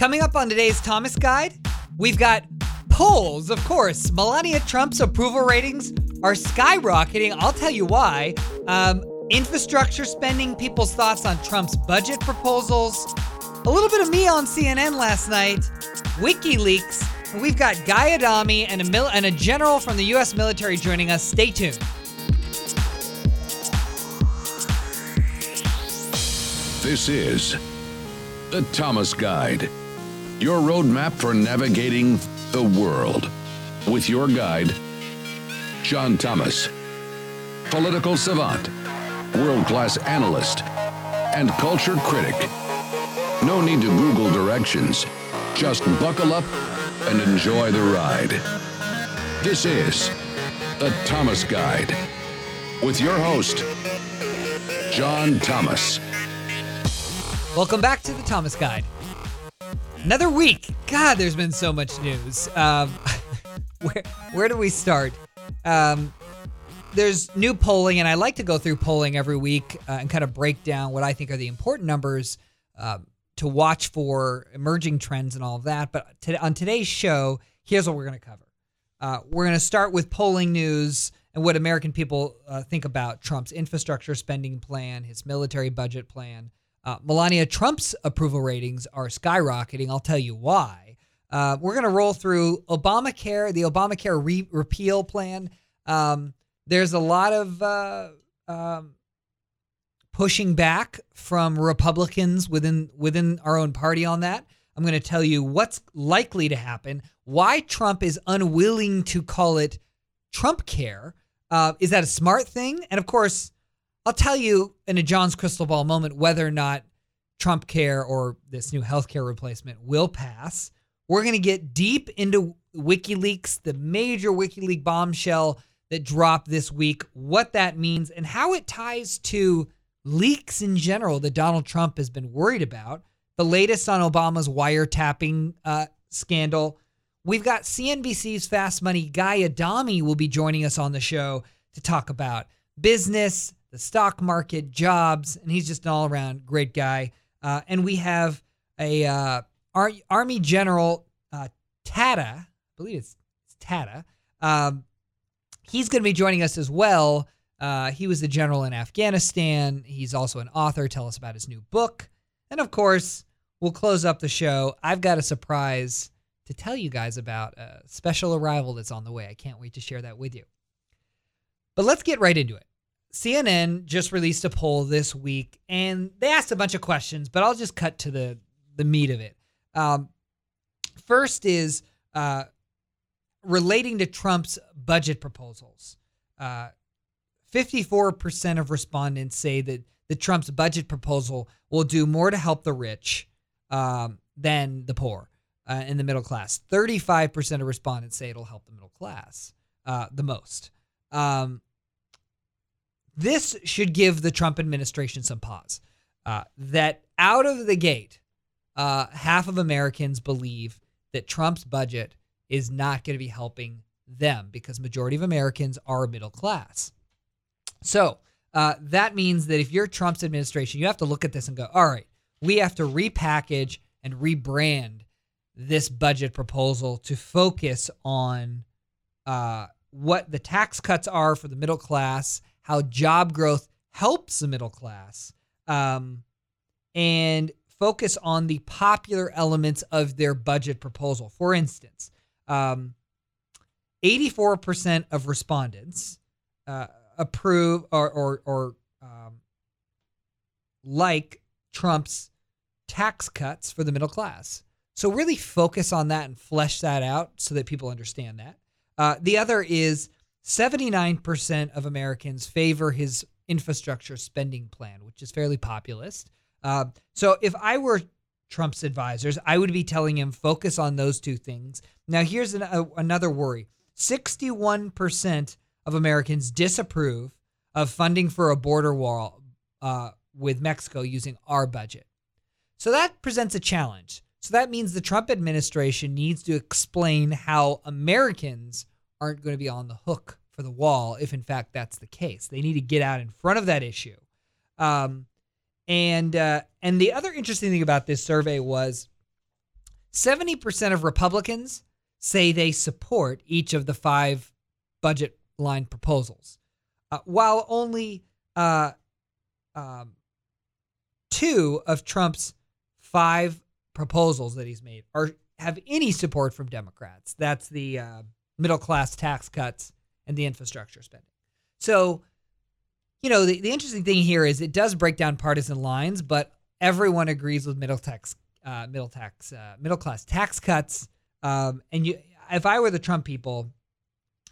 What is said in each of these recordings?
Coming up on today's Thomas Guide, we've got polls, of course. Melania Trump's approval ratings are skyrocketing. I'll tell you why. Um, infrastructure spending, people's thoughts on Trump's budget proposals, a little bit of me on CNN last night, WikiLeaks. And we've got Guy Adami and a, mil- and a general from the U.S. military joining us. Stay tuned. This is the Thomas Guide, your roadmap for navigating the world. With your guide, John Thomas, political savant, world class analyst, and culture critic. No need to Google directions. Just buckle up and enjoy the ride. This is the Thomas Guide with your host, John Thomas. Welcome back to the Thomas Guide. Another week. God, there's been so much news. Um, where where do we start? Um, there's new polling, and I like to go through polling every week uh, and kind of break down what I think are the important numbers uh, to watch for, emerging trends, and all of that. But to, on today's show, here's what we're going to cover. Uh, we're going to start with polling news and what American people uh, think about Trump's infrastructure spending plan, his military budget plan. Uh, Melania Trump's approval ratings are skyrocketing. I'll tell you why. Uh, we're going to roll through Obamacare, the Obamacare re- repeal plan. Um, there's a lot of uh, um, pushing back from Republicans within within our own party on that. I'm going to tell you what's likely to happen, why Trump is unwilling to call it Trump care. Uh, is that a smart thing? And of course, I'll tell you in a John's crystal ball moment whether or not Trump care or this new healthcare replacement will pass. We're going to get deep into WikiLeaks, the major WikiLeaks bombshell that dropped this week, what that means, and how it ties to leaks in general that Donald Trump has been worried about. The latest on Obama's wiretapping uh, scandal. We've got CNBC's Fast Money Guy Adami will be joining us on the show to talk about business, the stock market, jobs, and he's just an all around great guy. Uh, and we have a uh, Ar- Army General uh, Tata, I believe it's, it's Tata. Um, he's going to be joining us as well. Uh, he was the general in Afghanistan. He's also an author. Tell us about his new book. And of course, we'll close up the show. I've got a surprise to tell you guys about a special arrival that's on the way. I can't wait to share that with you. But let's get right into it. CNN just released a poll this week, and they asked a bunch of questions, but I'll just cut to the the meat of it. Um, first is uh, relating to Trump's budget proposals. Uh, 54% of respondents say that the Trump's budget proposal will do more to help the rich um, than the poor uh, in the middle class. 35% of respondents say it'll help the middle class uh, the most. Um, this should give the Trump administration some pause. Uh, that out of the gate, uh, half of Americans believe that Trump's budget is not going to be helping them because majority of Americans are middle class. So uh, that means that if you're Trump's administration, you have to look at this and go, all right, we have to repackage and rebrand this budget proposal to focus on uh, what the tax cuts are for the middle class, how job growth helps the middle class, um, and focus on the popular elements of their budget proposal. For instance, um, 84% of respondents uh, approve or or, or um, like Trump's tax cuts for the middle class. So really focus on that and flesh that out so that people understand that. Uh, the other is 79% of Americans favor his infrastructure spending plan, which is fairly populist. Uh, so if I were Trump's advisors, I would be telling him focus on those two things. Now, here's an, another worry 61% of Americans disapprove of funding for a border wall uh, with Mexico using our budget. So that presents a challenge. So that means the Trump administration needs to explain how Americans aren't going to be on the hook for the wall if, in fact, that's the case. They need to get out in front of that issue. Um, and uh, and the other interesting thing about this survey was 70% of Republicans say they support each of the five budget line proposals, uh, while only uh, um, two of Trump's five proposals that he's made are have any support from Democrats. That's the uh, middle class tax cuts and the infrastructure spending. So, you know, the, the interesting thing here is it does break down partisan lines, but everyone agrees with middle tax, uh, middle tax, uh, middle class tax cuts. Um, and you, if I were the Trump people,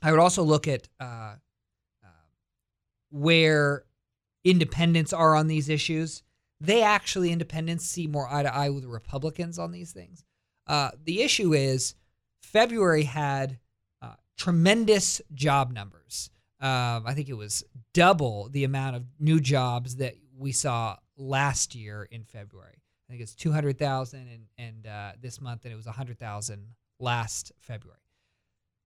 I would also look at uh, uh where independents are on these issues. They actually, independents, see more eye to eye with Republicans on these things. Uh, the issue is February had tremendous job numbers. Um, I think it was double the amount of new jobs that we saw last year in February. I think it's 200,000 and, and uh, this month, and it was 100,000 last February.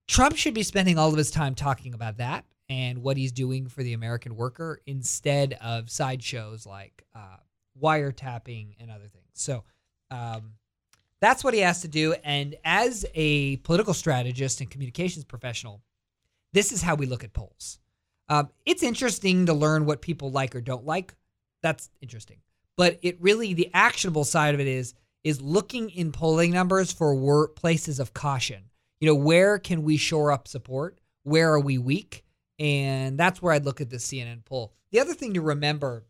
Trump should be spending all of his time talking about that and what he's doing for the American worker instead of sideshows like uh, wiretapping and other things. So um, that's what he has to do. And as a political strategist and communications professional, this is how we look at polls. Um, it's interesting to learn what people like or don't like. That's interesting. But it really, the actionable side of it is is looking in polling numbers for work, places of caution. You know, where can we shore up support? Where are we weak? And that's where I'd look at the CNN poll. The other thing to remember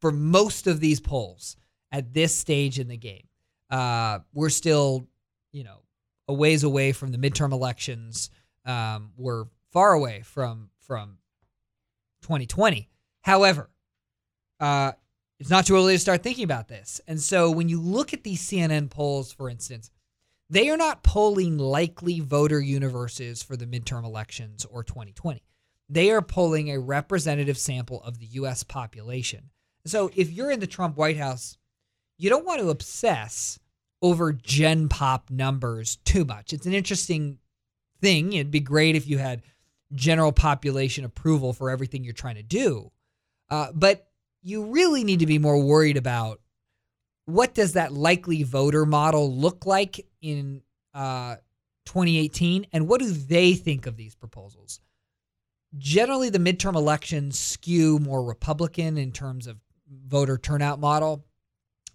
for most of these polls at this stage in the game, uh, we're still, you know, a ways away from the midterm elections. Um, we're far away from from 2020. However, uh, it's not too early to start thinking about this. And so when you look at these CNN polls, for instance, they are not polling likely voter universes for the midterm elections or 2020. They are polling a representative sample of the U.S. population. So if you're in the Trump White House, you don't want to obsess over gen pop numbers too much. It's an interesting thing. It'd be great if you had general population approval for everything you're trying to do. Uh, but you really need to be more worried about what does that likely voter model look like in uh, 2018 and what do they think of these proposals generally the midterm elections skew more republican in terms of voter turnout model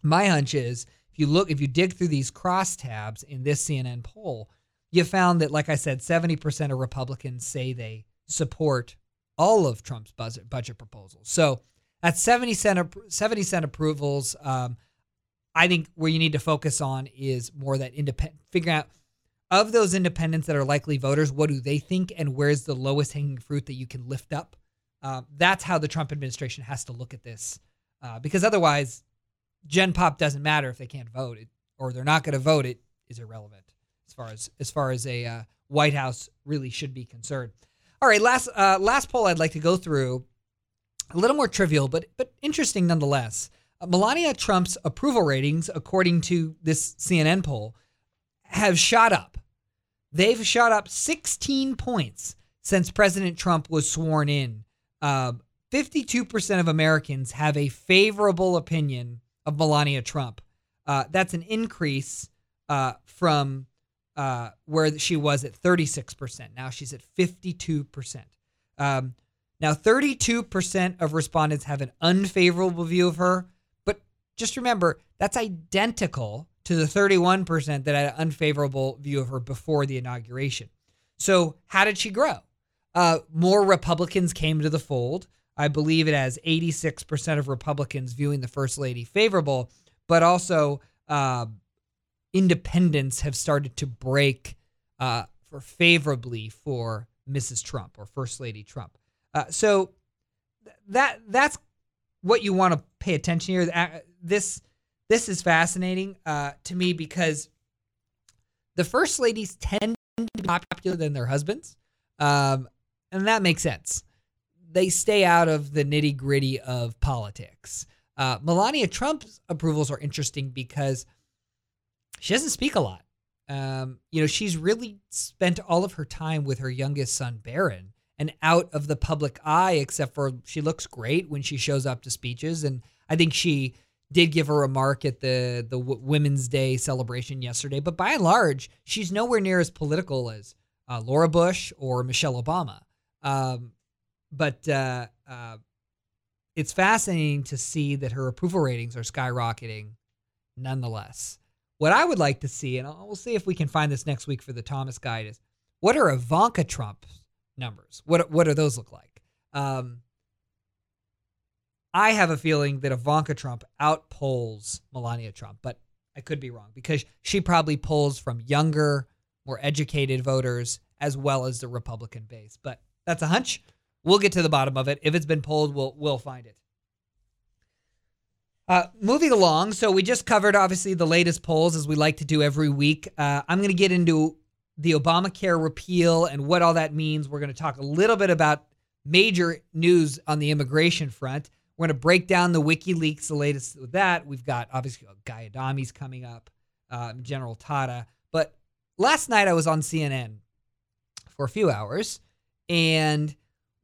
my hunch is if you look if you dig through these crosstabs in this cnn poll you found that like i said 70% of republicans say they support all of trump's budget, proposals. So at 70 cent, 70 cent approvals. Um, I think where you need to focus on is more that independent, figuring out of those independents that are likely voters, what do they think, and where's the lowest hanging fruit that you can lift up. Uh, that's how the Trump administration has to look at this, uh, because otherwise, Gen Pop doesn't matter if they can't vote, it, or they're not going to vote. It is irrelevant as far as as far as a uh, White House really should be concerned. All right, last uh, last poll I'd like to go through, a little more trivial, but but interesting nonetheless. Melania Trump's approval ratings, according to this CNN poll, have shot up. They've shot up 16 points since President Trump was sworn in. Uh, 52% of Americans have a favorable opinion of Melania Trump. Uh, that's an increase uh, from uh, where she was at 36%. Now she's at 52%. Um, now, 32% of respondents have an unfavorable view of her, but just remember that's identical to the 31% that had an unfavorable view of her before the inauguration. So, how did she grow? Uh, more Republicans came to the fold. I believe it has 86% of Republicans viewing the First Lady favorable, but also uh, independents have started to break uh, for favorably for Mrs. Trump or First Lady Trump. Uh, so that that's what you want to pay attention here. This this is fascinating uh, to me because the first ladies tend to be more popular than their husbands, um, and that makes sense. They stay out of the nitty gritty of politics. Uh, Melania Trump's approvals are interesting because she doesn't speak a lot. Um, you know, she's really spent all of her time with her youngest son, Barron, and out of the public eye, except for she looks great when she shows up to speeches. And I think she did give a remark at the the Women's Day celebration yesterday, but by and large, she's nowhere near as political as uh, Laura Bush or Michelle Obama. Um, but uh, uh, it's fascinating to see that her approval ratings are skyrocketing, nonetheless. What I would like to see, and we'll see if we can find this next week for the Thomas Guide, is what are Ivanka Trump's numbers? What what do those look like? Um, I have a feeling that Ivanka Trump outpolls Melania Trump, but I could be wrong because she probably polls from younger, more educated voters as well as the Republican base. But that's a hunch. We'll get to the bottom of it. If it's been pulled, we'll we'll find it. Uh, moving along, so we just covered obviously the latest polls as we like to do every week. Uh, I'm going to get into the Obamacare repeal and what all that means. We're going to talk a little bit about major news on the immigration front. We're going to break down the WikiLeaks, the latest with that. We've got obviously Guy Adami's coming up, um, General Tata. But last night I was on CNN for a few hours, and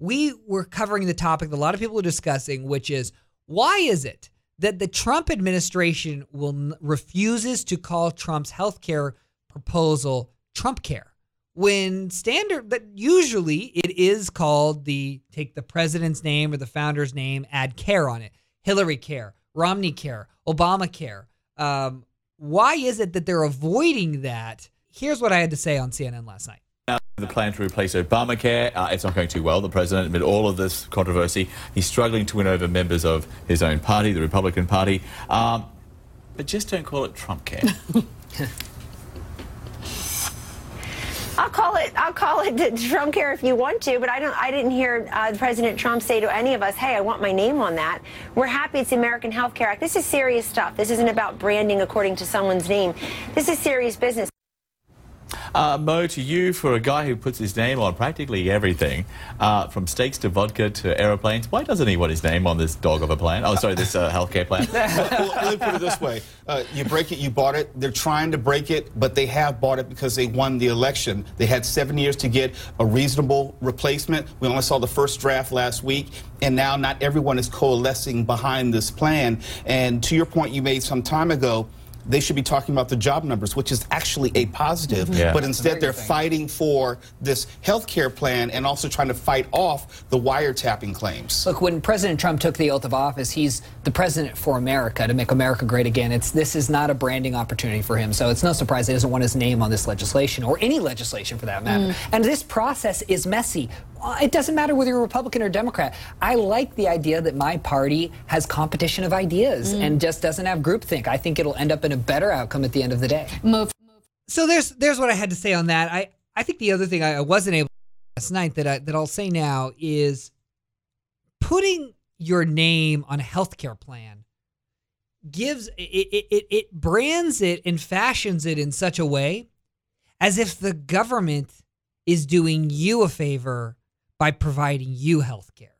we were covering the topic that a lot of people are discussing, which is why is it that the Trump administration will refuses to call Trump's health care proposal Trump Care? when standard but usually it is called the take the president's name or the founder's name add care on it. Hillary care romney care obamacare um, why is it that they're avoiding that? Here's what i had to say on cnn last night the plan to replace Obamacare. Uh, it's not going too well. The president, amid all of this controversy, he's struggling to win over members of his own party, the Republican Party. Um, but just don't call it Trump Care. I'll call it. I'll call it Trump care if you want to, but I don't. I didn't hear uh, President Trump say to any of us, "Hey, I want my name on that." We're happy it's the American Health Care Act. This is serious stuff. This isn't about branding according to someone's name. This is serious business. Uh, Mo, to you, for a guy who puts his name on practically everything, uh, from steaks to vodka to aeroplanes, why doesn't he want his name on this dog of a plan? Oh, sorry, this uh, healthcare plan. well, let me put it this way: uh, you break it, you bought it. They're trying to break it, but they have bought it because they won the election. They had seven years to get a reasonable replacement. We only saw the first draft last week, and now not everyone is coalescing behind this plan. And to your point, you made some time ago they should be talking about the job numbers, which is actually a positive. Yeah. But instead, they're thing. fighting for this health care plan and also trying to fight off the wiretapping claims. Look, when President Trump took the oath of office, he's the president for America to make America great again. It's this is not a branding opportunity for him, so it's no surprise he doesn't want his name on this legislation or any legislation for that matter. Mm. And this process is messy. Uh, it doesn't matter whether you're Republican or Democrat. I like the idea that my party has competition of ideas mm. and just doesn't have groupthink. I think it'll end up in a better outcome at the end of the day. Move. So there's there's what I had to say on that. I I think the other thing I wasn't able to last night that I, that I'll say now is putting your name on a healthcare plan gives it, it, it, it brands it and fashions it in such a way as if the government is doing you a favor by providing you health care.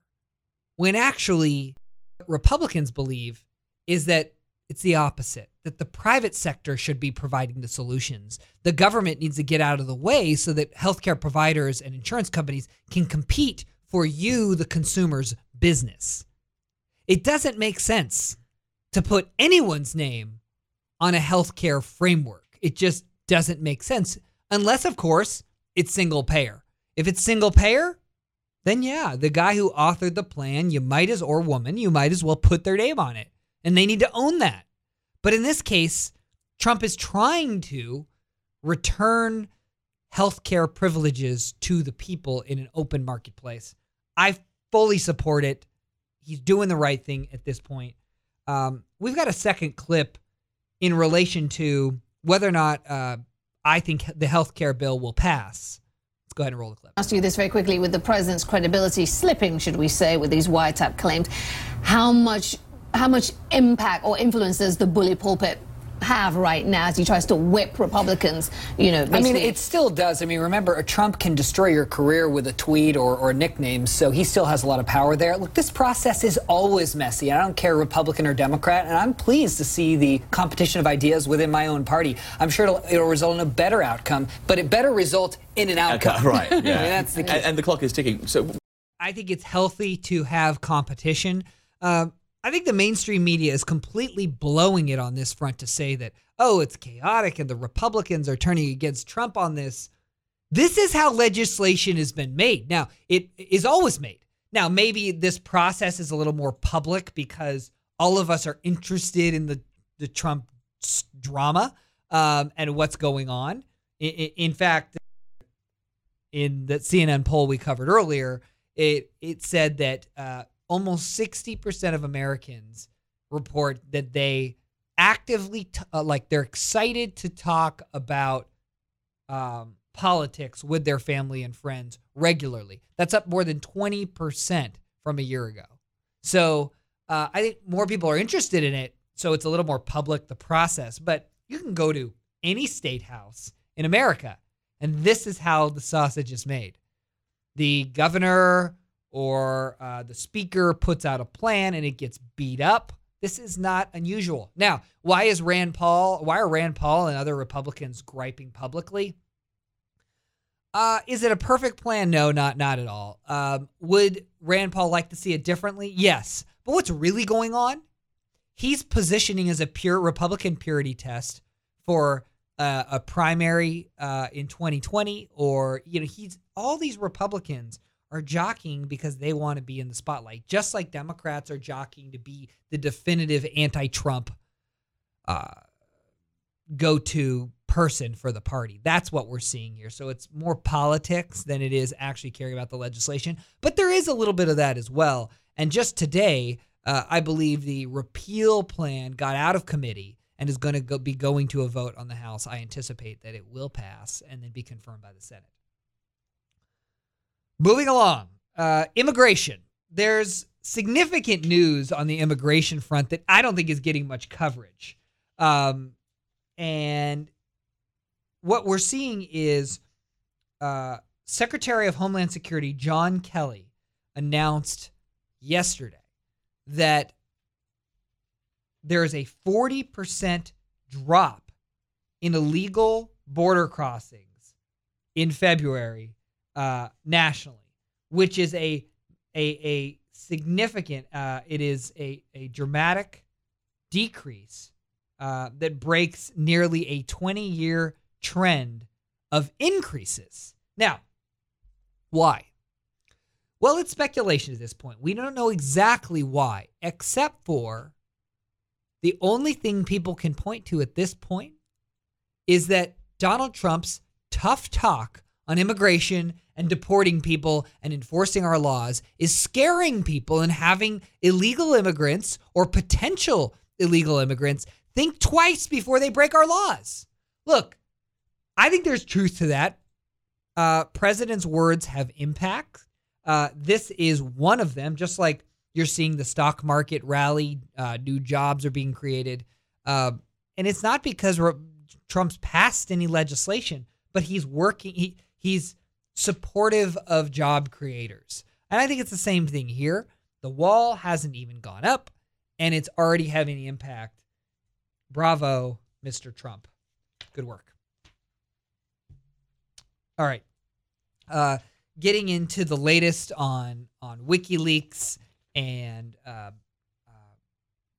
When actually, Republicans believe is that it's the opposite, that the private sector should be providing the solutions. The government needs to get out of the way so that healthcare providers and insurance companies can compete for you, the consumer's business. It doesn't make sense to put anyone's name on a healthcare framework. It just doesn't make sense, unless, of course, it's single payer. If it's single payer, then yeah, the guy who authored the plan, you might as or woman, you might as well put their name on it. And they need to own that. But in this case, Trump is trying to return healthcare privileges to the people in an open marketplace. I fully support it. He's doing the right thing at this point. Um, we've got a second clip in relation to whether or not uh, I think the healthcare bill will pass. Let's go ahead and roll the clip. I Ask you this very quickly with the president's credibility slipping, should we say, with these wiretap claims. How much, how much impact or influence does the bully pulpit have right now as he tries to whip Republicans, you know. I mean, it still does. I mean, remember, a Trump can destroy your career with a tweet or, or a nickname, so he still has a lot of power there. Look, this process is always messy. I don't care Republican or Democrat, and I'm pleased to see the competition of ideas within my own party. I'm sure it'll, it'll result in a better outcome, but it better result in an outcome. right. Yeah. I mean, that's the key. And, and, the clock is ticking. So I think it's healthy to have competition. Uh, I think the mainstream media is completely blowing it on this front to say that, oh, it's chaotic and the Republicans are turning against Trump on this. This is how legislation has been made. Now, it is always made. Now, maybe this process is a little more public because all of us are interested in the, the Trump drama um, and what's going on. I- I- In fact, in the CNN poll we covered earlier, it it said that uh, almost sixty percent of Americans report that they actively t- uh, like they're excited to talk about um, politics with their family and friends regularly. That's up more than twenty percent from a year ago. So uh, I think more people are interested in it, so it's a little more public the process. But you can go to any state house in America, and this is how the sausage is made. The governor or uh, the speaker puts out a plan, and it gets beat up. This is not unusual. Now, why is Rand Paul? Why are Rand Paul and other Republicans griping publicly? Uh, is it a perfect plan? No, not not at all. Um, would Rand Paul like to see it differently? Yes. But what's really going on? He's positioning as a pure Republican purity test for uh, a primary uh, in 2020, or you know, he's all these Republicans are jockeying because they want to be in the spotlight, just like Democrats are jockeying to be the definitive anti-Trump uh, go-to person for the party. That's what we're seeing here. So it's more politics than it is actually caring about the legislation. But there is a little bit of that as well. And just today, uh, I believe the repeal plan got out of committee and is going to go, be going to a vote on the House. I anticipate that it will pass and then be confirmed by the Senate. Moving along, uh, immigration. There's significant news on the immigration front that I don't think is getting much coverage. Um, and what we're seeing is uh, Secretary of Homeland Security John Kelly announced yesterday that there is a 40% drop in illegal border crossings in February uh, nationally, which is a a, a significant. Uh, it is a a dramatic decrease uh, that breaks nearly a 20 year trend of increases. Now, why? Well, it's speculation at this point. We don't know exactly why, except for the only thing people can point to at this point is that Donald Trump's tough talk on immigration and deporting people and enforcing our laws is scaring people and having illegal immigrants or potential illegal immigrants think twice before they break our laws. Look, I think there's truth to that. Uh, president's words have impact. Uh, this is one of them, just like you're seeing the stock market rally, uh, new jobs are being created. Uh, and it's not because Trump's passed any legislation, but he's working, he, he's supportive of job creators. And I think it's the same thing here. The wall hasn't even gone up, and it's already having an impact. Bravo, Mr. Trump. Good work. All right. Uh, getting into the latest on on WikiLeaks and uh, uh,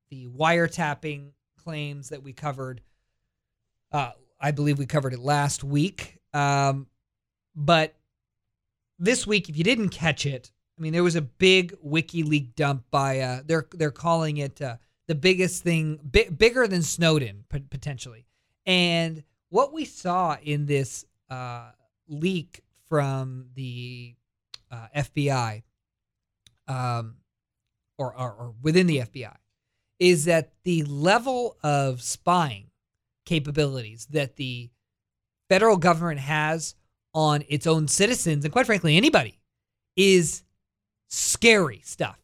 the wiretapping claims that we covered. Uh, I believe we covered it last week. Um, but this week, if you didn't catch it, I mean, there was a big WikiLeaks dump by uh, they're they're calling it uh, the biggest thing, bi- bigger than Snowden potentially. And what we saw in this uh, leak from the uh, FBI, um, or, or, or within the FBI, is that the level of spying capabilities that the federal government has on its own citizens, and quite frankly, anybody, is scary stuff.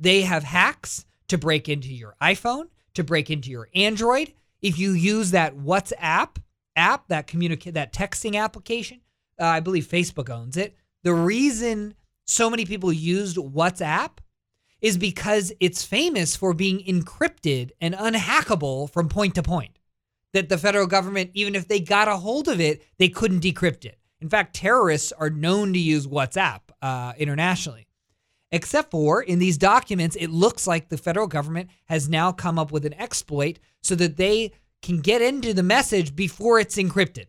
They have hacks to break into your iPhone, to break into your Android. If you use that WhatsApp app, that communicate that texting application, uh, I believe Facebook owns it. The reason so many people used WhatsApp is because it's famous for being encrypted and unhackable from point to point. That the federal government, even if they got a hold of it, they couldn't decrypt it. In fact, terrorists are known to use WhatsApp uh, internationally. except for in these documents, it looks like the federal government has now come up with an exploit so that they can get into the message before it's encrypted.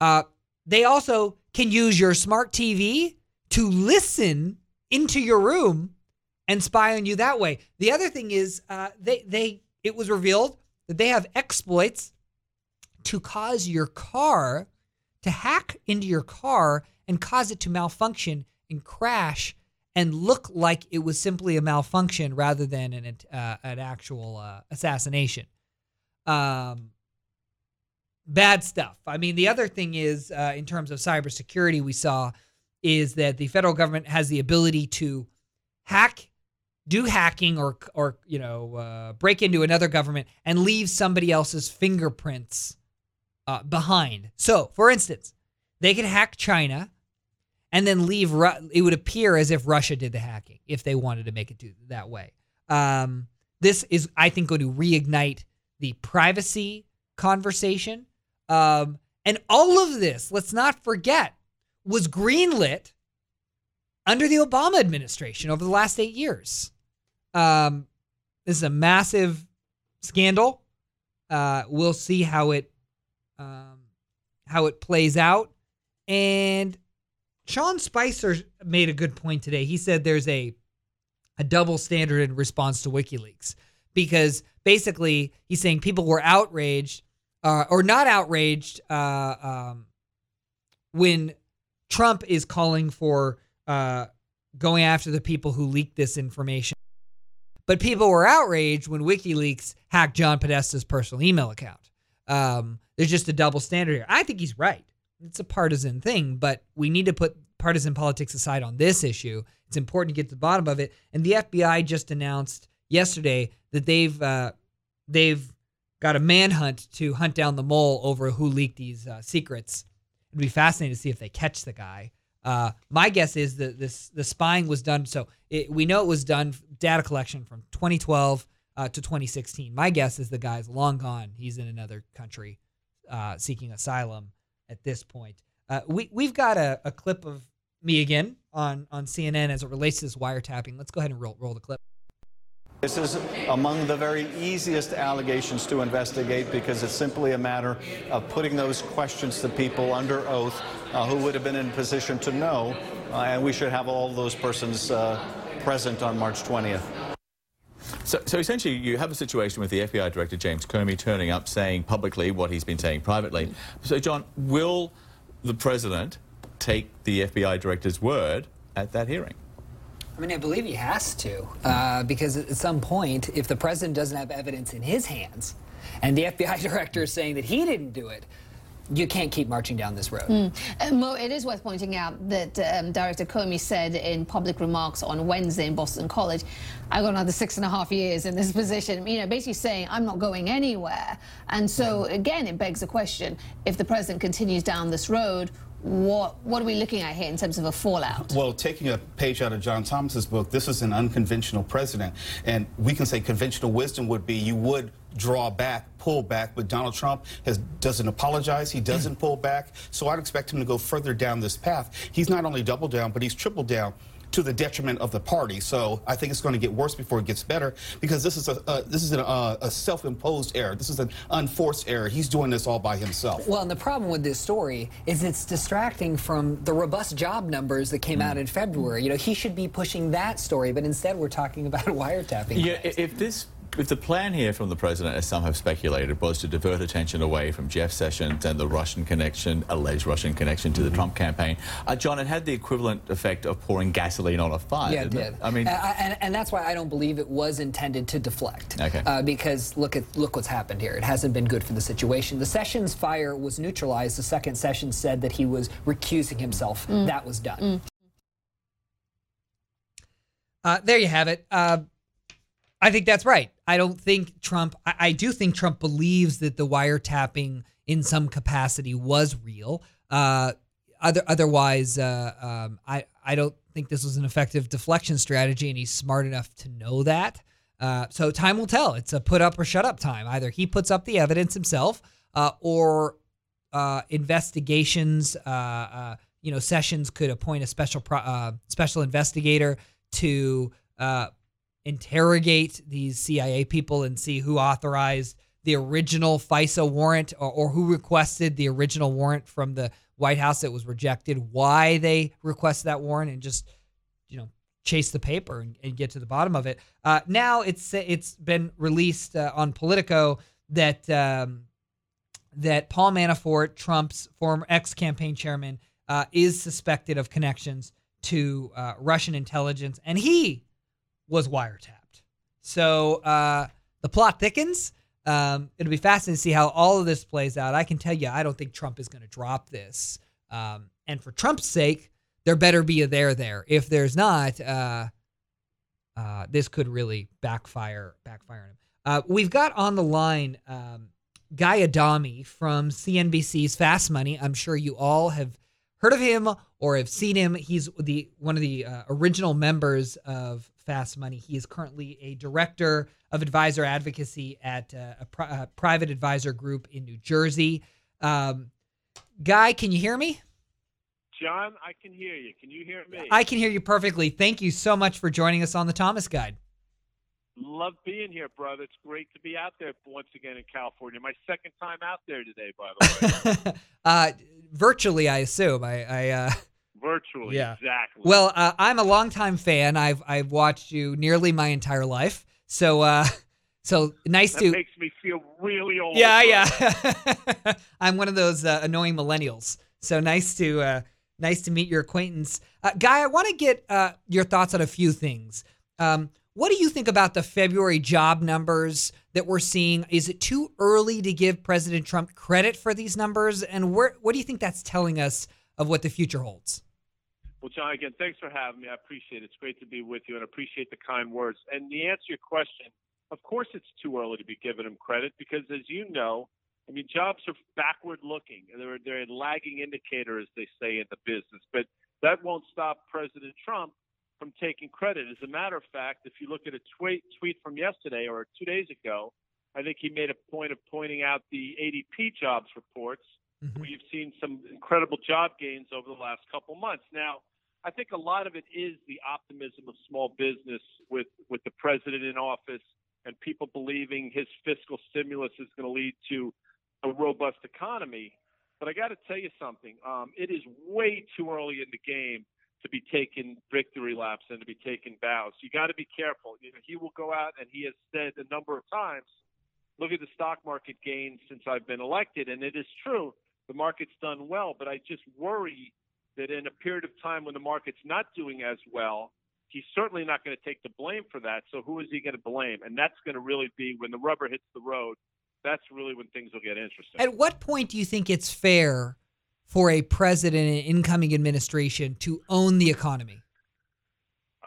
Uh, they also can use your smart TV to listen into your room and spy on you that way. The other thing is, uh, they they it was revealed that they have exploits to cause your car to hack into your car and cause it to malfunction and crash and look like it was simply a malfunction rather than an uh, an actual uh, assassination. Um, bad stuff. I mean, the other thing is, uh, in terms of cybersecurity, we saw is that the federal government has the ability to hack, do hacking, or or you know, uh, break into another government and leave somebody else's fingerprints uh, behind. So, for instance, they could hack China and then leave. Ru- it would appear as if Russia did the hacking if they wanted to make it do that way. Um, this is, I think, going to reignite the privacy conversation. Um, and all of this, let's not forget, was greenlit under the Obama administration over the last eight years. Um, this is a massive scandal. Uh, we'll see how it um, how it plays out. And Sean Spicer made a good point today. He said there's a a double standard in response to WikiLeaks because basically he's saying people were outraged uh, or not outraged uh, um, when Trump is calling for uh, going after the people who leaked this information. But people were outraged when WikiLeaks hacked John Podesta's personal email account. Um, there's just a double standard here. I think he's right. It's a partisan thing, but we need to put partisan politics aside on this issue. It's important to get to the bottom of it. And the FBI just announced yesterday that they've uh, they've got a manhunt to hunt down the mole over who leaked these uh, secrets. It'd be fascinating to see if they catch the guy. Uh, my guess is that this the spying was done. So it, we know it was done data collection from 2012 uh, to 2016. My guess is the guy's long gone. He's in another country uh, seeking asylum at this point. Uh, we we've got a, a clip of me again on on CNN as it relates to this wiretapping. Let's go ahead and roll roll the clip. This is among the very easiest allegations to investigate because it's simply a matter of putting those questions to people under oath uh, who would have been in a position to know, uh, and we should have all those persons uh, present on March 20th. So, so essentially, you have a situation with the FBI Director James Comey turning up saying publicly what he's been saying privately. So, John, will the president take the FBI Director's word at that hearing? I mean, I believe he has to, uh, because at some point, if the president doesn't have evidence in his hands, and the FBI director is saying that he didn't do it, you can't keep marching down this road. Mm. Uh, Mo, it is worth pointing out that um, Director Comey said in public remarks on Wednesday in Boston College, I've got another six and a half years in this position, you know, basically saying I'm not going anywhere. And so, again, it begs the question, if the president continues down this road, what what are we looking at here in terms of a fallout? Well, taking a page out of John Thomas's book, this is an unconventional president, and we can say conventional wisdom would be you would draw back, pull back, but Donald Trump has doesn't apologize. He doesn't pull back. So I'd expect him to go further down this path. He's not only double down, but he's triple down to the detriment of the party. So I think it's going to get worse before it gets better because this is a uh, this is an, uh, a self-imposed error. This is an unforced error. He's doing this all by himself. Well, and the problem with this story is it's distracting from the robust job numbers that came mm. out in February. You know, he should be pushing that story, but instead we're talking about wiretapping. Yeah, if this if the plan here from the president, as some have speculated, was to divert attention away from Jeff Sessions and the Russian connection, alleged Russian connection to the mm -hmm. Trump campaign, uh, John, it had the equivalent effect of pouring gasoline on a fire. Yeah, it did. It? I mean, uh, and, and, that's why I don't believe it was intended to deflect. Okay. Uh, because look at look what's happened here. It hasn't been good for the situation. The Sessions fire was neutralized the second Sessions said that he was recusing himself. Mm. That was done. Mm. Uh, there you have it. Uh, I think that's right. I don't think Trump, I, I, do think Trump believes that the wiretapping in some capacity was real. Uh, other, otherwise, uh, um, I, I don't think this was an effective deflection strategy, and he's smart enough to know that. Uh, so time will tell. It's a put up or shut up time. Either he puts up the evidence himself, uh, or uh, investigations. Uh, you know, Sessions could appoint a special pro- special investigator to uh, interrogate these CIA people and see who authorized the original FISA warrant or, or who requested the original warrant from the White House that was rejected, why they requested that warrant, and just you know chase the paper and, and get to the bottom of it. Uh, now it's it's been released uh, on Politico that um, that Paul Manafort, Trump's former ex campaign chairman, uh, is suspected of connections to uh, Russian intelligence, and he was wiretapped. So uh, the plot thickens. Um, it'll be fascinating to see how all of this plays out. I can tell you, I don't think Trump is going to drop this. Um, and for Trump's sake, there better be a there there. If there's not, uh, uh, this could really backfire backfire on him. Uh, we've got on the line um, Guy Adami from CNBC's Fast Money. I'm sure you all have heard of him or have seen him. He's the one of the uh, original members of Fast Money. He is currently a director of advisor advocacy at uh, a, pri- a private advisor group in New Jersey. Um, Guy, can you hear me? John, I can hear you. Can you hear me? I can hear you perfectly. Thank you so much for joining us on the Thomas Guide. Love being here, brother. It's great to be out there once again in California. My second time out there today, by the way. uh, virtually, I assume. I, I uh, virtually, yeah. exactly. Well, uh, I'm a longtime fan. I've I've watched you nearly my entire life. So, uh, so nice that to. makes me feel really old. Yeah, yeah. I'm one of those uh, annoying millennials. So nice to uh, nice to meet your acquaintance, uh, Guy. I want to get uh, your thoughts on a few things. Um, what do you think about the February job numbers that we're seeing? Is it too early to give President Trump credit for these numbers? And where, what do you think that's telling us of what the future holds? Well, John, again, thanks for having me. I appreciate it. It's great to be with you and appreciate the kind words. And the answer to your question, of course, it's too early to be giving him credit because, as you know, I mean, jobs are backward looking. They're, they're a lagging indicator, as they say in the business. But that won't stop President Trump from taking credit. As a matter of fact, if you look at a tweet, tweet from yesterday or two days ago, I think he made a point of pointing out the ADP jobs reports, mm-hmm. where you've seen some incredible job gains over the last couple months. Now, I think a lot of it is the optimism of small business with, with the president in office and people believing his fiscal stimulus is going to lead to a robust economy. But I got to tell you something. Um, it is way too early in the game to be taking victory laps and to be taking bows. You got to be careful. You know, he will go out and he has said a number of times, look at the stock market gains since I've been elected. And it is true, the market's done well, but I just worry that in a period of time when the market's not doing as well, he's certainly not going to take the blame for that. So who is he going to blame? And that's going to really be when the rubber hits the road. That's really when things will get interesting. At what point do you think it's fair for a president and incoming administration to own the economy?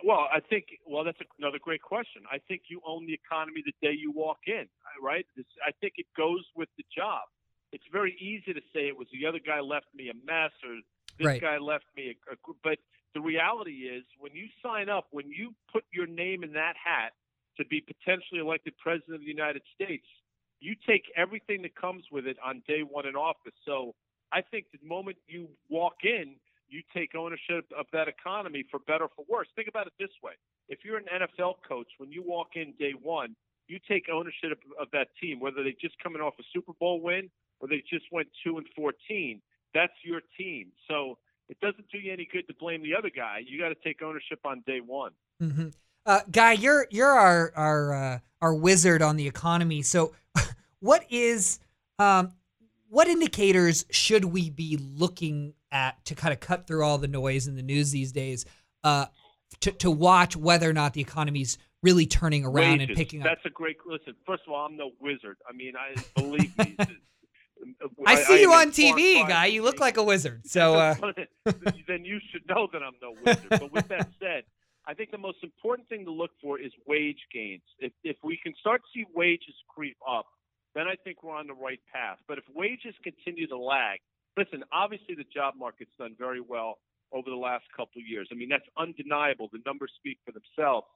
Well, I think well that's another great question. I think you own the economy the day you walk in, right? This, I think it goes with the job. It's very easy to say it was the other guy left me a mess or this right. guy left me a, a but the reality is when you sign up, when you put your name in that hat to be potentially elected president of the United States, you take everything that comes with it on day one in office. So I think the moment you walk in, you take ownership of that economy for better for worse. Think about it this way: if you're an NFL coach, when you walk in day one, you take ownership of that team, whether they just coming off a Super Bowl win or they just went two and fourteen. That's your team. So it doesn't do you any good to blame the other guy. You got to take ownership on day one. Mm-hmm. Uh, Guy, you're you're our our uh, our wizard on the economy. So, what is um, what indicators should we be looking at to kind of cut through all the noise in the news these days uh, to, to watch whether or not the economy's really turning around Wages. and picking up? That's a great listen. First of all, I'm no wizard. I mean, I believe me. I see you I on TV, guy. You look like a wizard. So uh... then you should know that I'm no wizard. But with that said, I think the most important thing to look for is wage gains. If if we can start to see wages creep up, then I think we're on the right path. But if wages continue to lag, listen, obviously the job market's done very well over the last couple of years. I mean, that's undeniable. The numbers speak for themselves.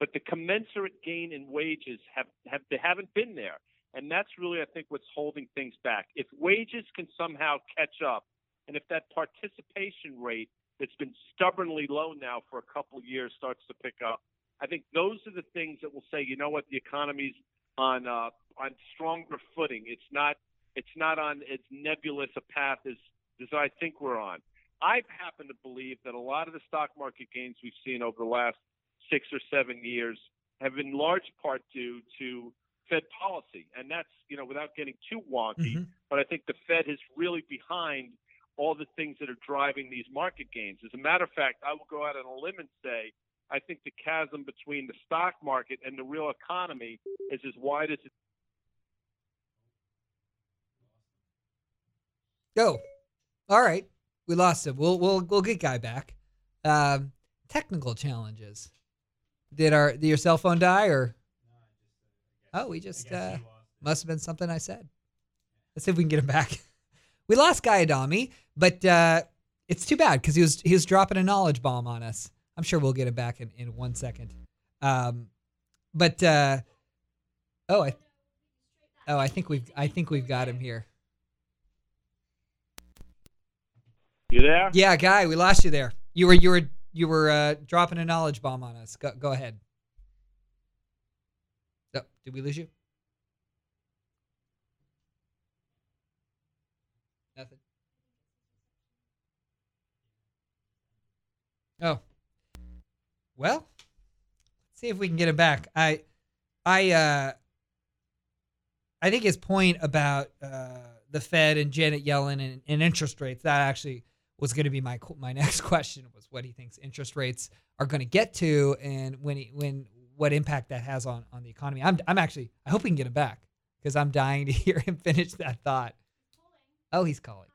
But the commensurate gain in wages have, have they haven't been there. And that's really, I think, what's holding things back. If wages can somehow catch up, and if that participation rate that's been stubbornly low now for a couple of years starts to pick up. I think those are the things that will say, you know what, the economy's on uh, on stronger footing. It's not it's not on as nebulous a path as as I think we're on. I happen to believe that a lot of the stock market gains we've seen over the last six or seven years have been in large part due to Fed policy, and that's you know without getting too wonky, Mhm. but I think the Fed is really behind all the things that are driving these market gains. As a matter of fact, I will go out on a limb and say I think the chasm between the stock market and the real economy is as wide as it Go. All right. We lost him. We'll we'll we'll get guy back. Um, technical challenges. Did our did your cell phone die or? Oh, we just uh, must have been something I said. Let's see if we can get him back. We lost Guy Adami, but uh, it's too bad because he was he was dropping a knowledge bomb on us. I'm sure we'll get him back in, in one second. Um, but uh, oh, I oh I think we've I think we've got him here. You there? Yeah, guy, we lost you there. You were you were you were uh, dropping a knowledge bomb on us. Go go ahead. Oh, did we lose you? Nothing. Oh. Well, let's see if we can get him back. I I uh I think his point about uh, the Fed and Janet Yellen and, and interest rates that actually was going to be my my next question was what he thinks interest rates are going to get to and when he, when what impact that has on on the economy. I'm I'm actually I hope we can get him back because I'm dying to hear him finish that thought. Oh, he's calling.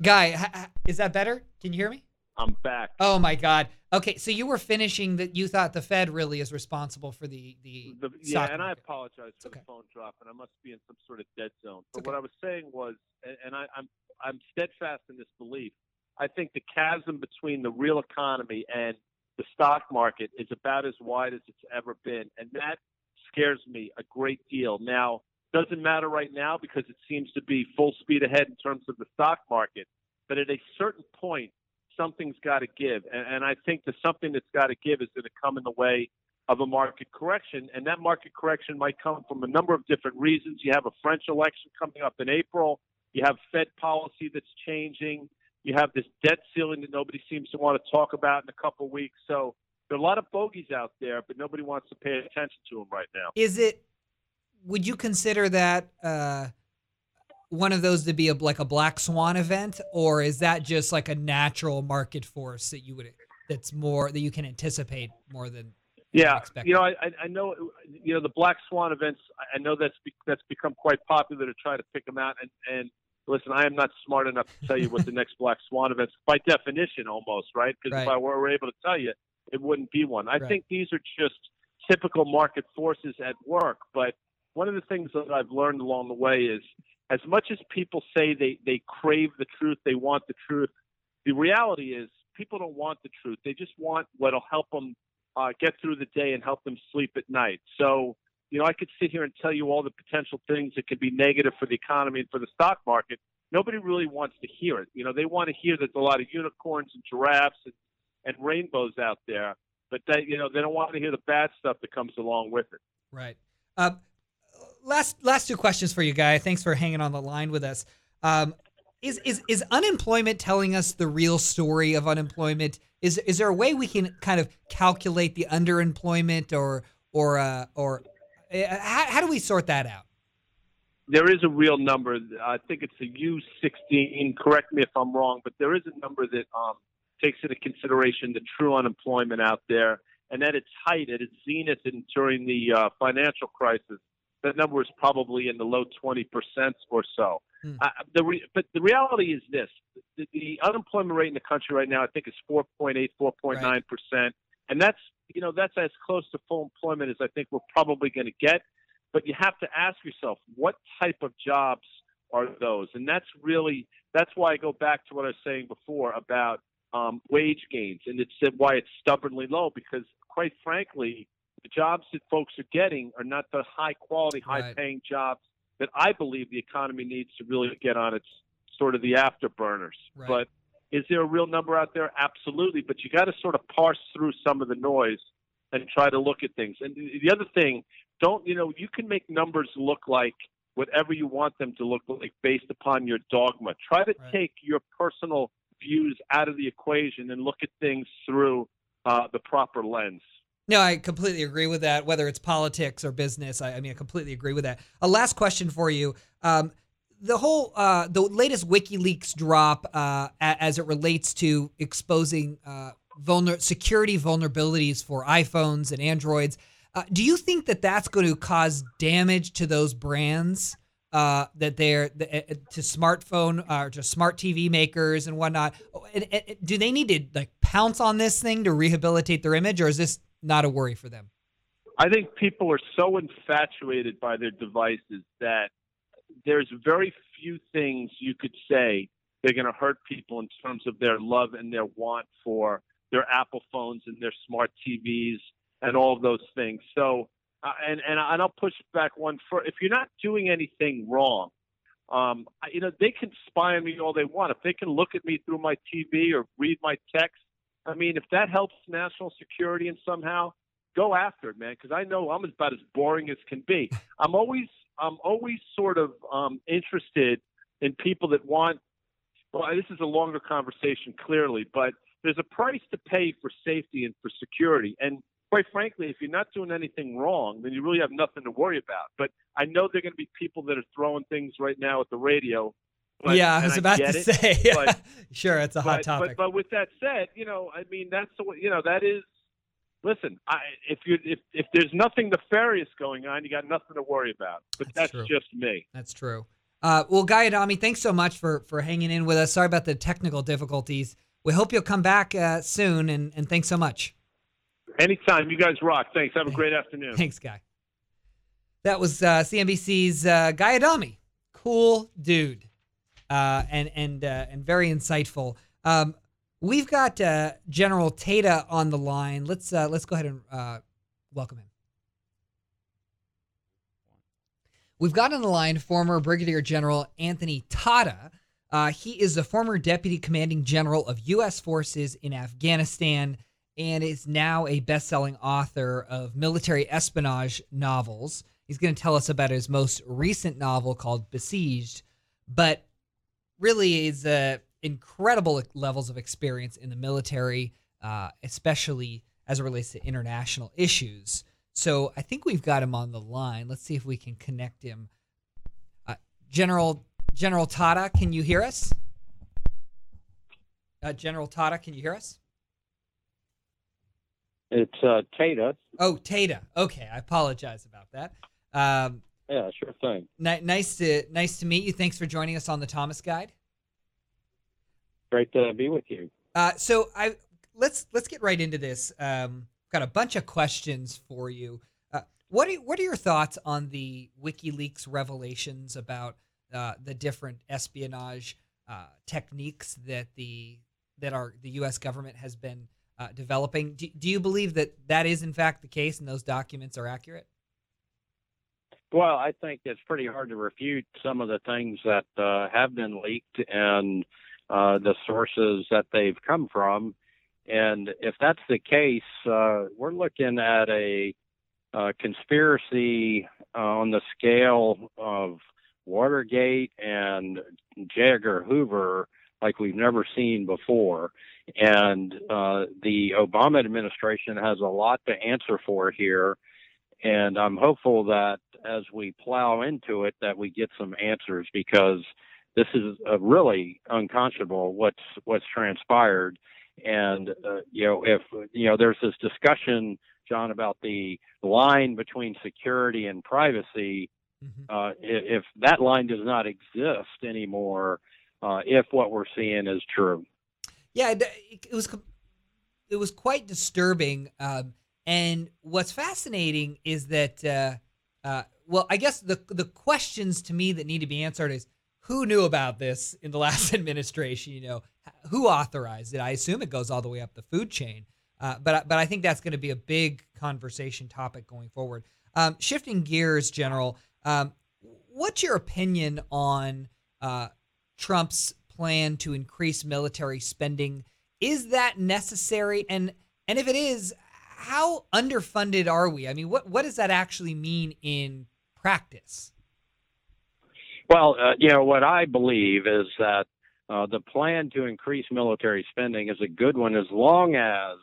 Guy, is that better? Can you hear me? I'm back. Oh my God. Okay, so you were finishing that you thought the Fed really is responsible for the the, The, yeah, and I apologize for okay. the phone drop, and I must be in some sort of dead zone. But okay. what I was saying was, and, and I, I'm I'm steadfast in this belief. I think the chasm between the real economy and the stock market is about as wide as it's ever been, and that scares me a great deal. Now, doesn't matter right now because it seems to be full speed ahead in terms of the stock market. But at a certain point, something's got to give, and, and I think the something that's got to give is going to come in the way of a market correction, and that market correction might come from a number of different reasons. You have a French election coming up in April. You have Fed policy that's changing. You have this debt ceiling that nobody seems to want to talk about in a couple of weeks. So there are a lot of bogeys out there, but nobody wants to pay attention to them right now. Is it? Would you consider that uh, one of those to be a, like a black swan event, or is that just like a natural market force that you would that's more that you can anticipate more than Yeah, you know, I, I- know, you know, the black swan events. I- know that's be, that's become quite popular to try to pick them out. And and listen, I am not smart enough to tell you what the next black swan events by definition, almost right. Because if I were able to tell you, it wouldn't be one. I Right. think these are just typical market forces at work. But one of the things that I've learned along the way is, as much as people say they they crave the truth, they want the truth. The reality is, people don't want the truth. They just want what'll help them uh, get through the day and help them sleep at night. So, you know, I could sit here and tell you all the potential things that could be negative for the economy and for the stock market. Nobody really wants to hear it. You know, they want to hear that there's a lot of unicorns and giraffes and, and rainbows out there, but they, you know, they don't want to hear the bad stuff that comes along with it. Right. Um, last last two questions for you, guy. Thanks for hanging on the line with us. Um, is is is unemployment telling us the real story of unemployment? Is is there a way we can kind of calculate the underemployment or or uh, or uh, how, how do we sort that out? There is a real number. I think it's a U16. Correct me if I'm wrong, but there is a number that um, takes into consideration the true unemployment out there. And at its height, at its zenith, and during the uh, financial crisis, that number is probably in the low 20% or so. Hmm. Uh, the re- but the reality is this the, the unemployment rate in the country right now, I think, is 4.8, 4.9%. And that's, you know, that's as close to full employment as I think we're probably going to get. But you have to ask yourself, what type of jobs are those? And that's really, that's why I go back to what I was saying before about um, wage gains. And it's why it's stubbornly low because, quite frankly, the jobs that folks are getting are not the high quality, high Right. paying jobs that I believe the economy needs to really get on its sort of the afterburners. Right. But is there a real number out there? Absolutely. But you got to sort of parse through some of the noise and try to look at things. And the the other thing, don't you know, you can make numbers look like whatever you want them to look like based upon your dogma. Try to Right. take your personal views out of the equation and look at things through uh, the proper lens. No, I completely agree with that. Whether it's politics or business, I, I mean, I completely agree with that. A last question for you: um, the whole, uh, the latest WikiLeaks drop, uh, as it relates to exposing uh, vulner- security vulnerabilities for iPhones and Androids. Uh, do you think that that's going to cause damage to those brands? Uh, that they're the, uh, to smartphone or to smart TV makers and whatnot. And do they need to like pounce on this thing to rehabilitate their image, or is this not a worry for them? I think people are so infatuated by their devices that there's very few things you could say they're going to hurt people in terms of their love and their want for their Apple phones and their smart TVs and all of those things. So, uh, and and I'll push back one for if you're not doing anything wrong, um, you know they can spy on me all they want. If they can look at me through my TV or read my text, I mean, if that helps national security and somehow go after it, man. Because I know I'm about as boring as can be. I'm always I'm always sort of um, interested in people that want. Well, this is a longer conversation, clearly, but there's a price to pay for safety and for security. And quite frankly, if you're not doing anything wrong, then you really have nothing to worry about. But I know there are going to be people that are throwing things right now at the radio. But, yeah, I was about get to it, say. but- sure, it's a hot but, topic. But, but with that said, you know, I mean, that's the way, you know, that is. Listen, I, if you if if there's nothing nefarious going on, you got nothing to worry about. But That's that's, just me. That's true. Uh, well, Guy Adami, thanks so much for for hanging in with us. Sorry about the technical difficulties. We hope you'll come back uh, soon, and, and thanks so much. Anytime, you guys rock. Thanks. Have a great afternoon. Thanks, Guy. That was uh, CNBC's uh, Guy Adami. Cool dude, uh, and and uh, and very insightful. Um, we've got uh, General Tata on the line. Let's uh, let's go ahead and uh, welcome him. We've got on the line former Brigadier General Anthony Tata. Uh, he is the former Deputy Commanding General of U.S. Forces in Afghanistan and is now a best-selling author of military espionage novels. He's going to tell us about his most recent novel called Besieged, but really is uh, incredible levels of experience in the military, uh, especially as it relates to international issues. So I think we've got him on the line. Let's see if we can connect him. Uh, General General Tata, can you hear us? Uh, General Tata, can you hear us? It's uh, Tata. Oh, Tata. Okay, I apologize about that. Um, Yeah, sure thing. ni- nice to nice to meet you. Thanks for joining us on the Thomas Guide. Great to be with you. Uh, so I let's let's get right into this. Um, got a bunch of questions for you. Uh, what are, what are your thoughts on the WikiLeaks revelations about uh, the different espionage uh, techniques that the that our the U.S. government has been uh, developing? Do, do you believe that that is in fact the case and those documents are accurate? Well, I think it's pretty hard to refute some of the things that uh, have been leaked and uh, the sources that they've come from. And if that's the case, uh, we're looking at a, uh conspiracy on the scale of Watergate and J. Edgar Hoover like we've never seen before. And uh, the Obama administration has a lot to answer for here. And I'm hopeful that as we plow into it, that we get some answers because this is really unconscionable what's what's transpired. And uh, you know, if you know, there's this discussion, John, about the line between security and privacy. Mm-hmm. Uh, if that line does not exist anymore, uh, if what we're seeing is true. Yeah, it, it was it was quite disturbing. Um, and what's fascinating is that, uh, uh, well, I guess the the questions to me that need to be answered is who knew about this in the last administration? You know, who authorized it? I assume it goes all the way up the food chain. Uh, but but I think that's going to be a big conversation topic going forward. Um, shifting gears, General, um, what's your opinion on uh, Trump's plan to increase military spending? Is that necessary? And and if it is, how underfunded are we? I mean, what what does that actually mean in practice? Well, uh, you know, what I believe is that uh, the plan to increase military spending is a good one as long as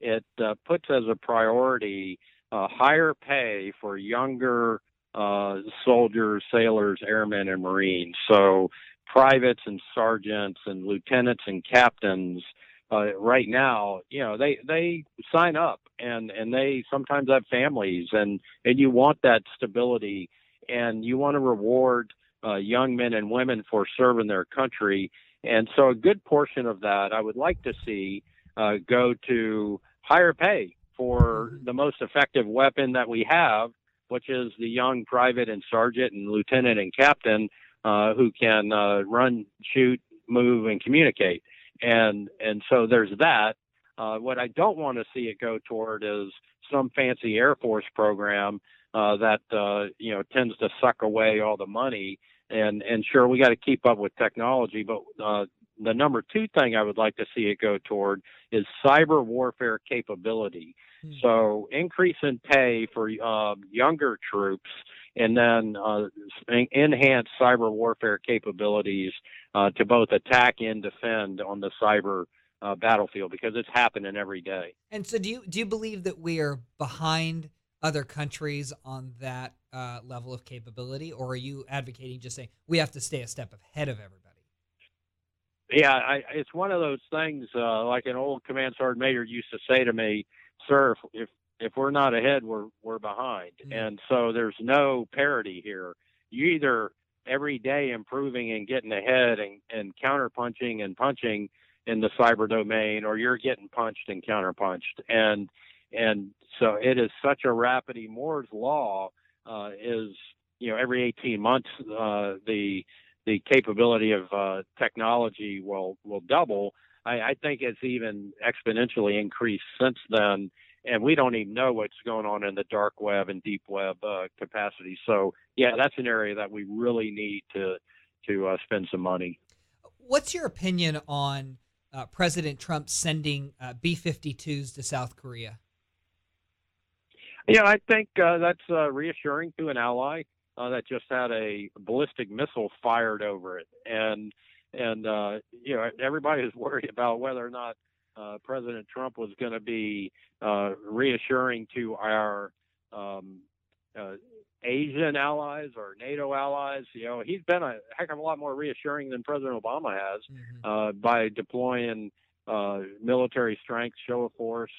it uh, puts as a priority uh, higher pay for younger uh, soldiers, sailors, airmen, and Marines. So, privates and sergeants and lieutenants and captains. Uh, right now, you know, they they sign up and and they sometimes have families and and you want that stability and you want to reward uh, young men and women for serving their country. And so a good portion of that I would like to see uh, go to higher pay for the most effective weapon that we have, which is the young private and sergeant and lieutenant and captain uh, who can uh, run, shoot, move, and communicate. And and so there's that. Uh, what I don't want to see it go toward is some fancy Air Force program uh, that uh, you know tends to suck away all the money. And and sure, we got to keep up with technology, but uh, the number two thing I would like to see it go toward is cyber warfare capability. Hmm. So increase in pay for uh, younger troops, and then uh, enhance cyber warfare capabilities uh, to both attack and defend on the cyber uh, battlefield because it's happening every day. And so, do you do you believe that we are behind other countries on that uh, level of capability, or are you advocating just saying we have to stay a step ahead of everybody? Yeah, I, it's one of those things. Uh, like an old command sergeant major used to say to me, "Sir, if if we're not ahead, we're we're behind." Mm-hmm. And so there's no parity here. You either every day improving and getting ahead and, and counterpunching and punching in the cyber domain, or you're getting punched and counterpunched. And and so it is such a rapid Moore's law uh, is you know every 18 months uh, the the capability of uh, technology will will double. I, I think it's even exponentially increased since then, and we don't even know what's going on in the dark web and deep web uh, capacity. So yeah, that's an area that we really need to to uh, spend some money. What's your opinion on uh, President Trump sending uh, B-52s to South Korea? Yeah, I think uh, that's uh, reassuring to an ally uh, that just had a ballistic missile fired over it, and and uh, you know everybody is worried about whether or not uh, President Trump was going to be uh, reassuring to our um, uh, Asian allies or NATO allies. You know, he's been a heck of a lot more reassuring than President Obama has mm-hmm. uh, by deploying uh, military strength, show of force,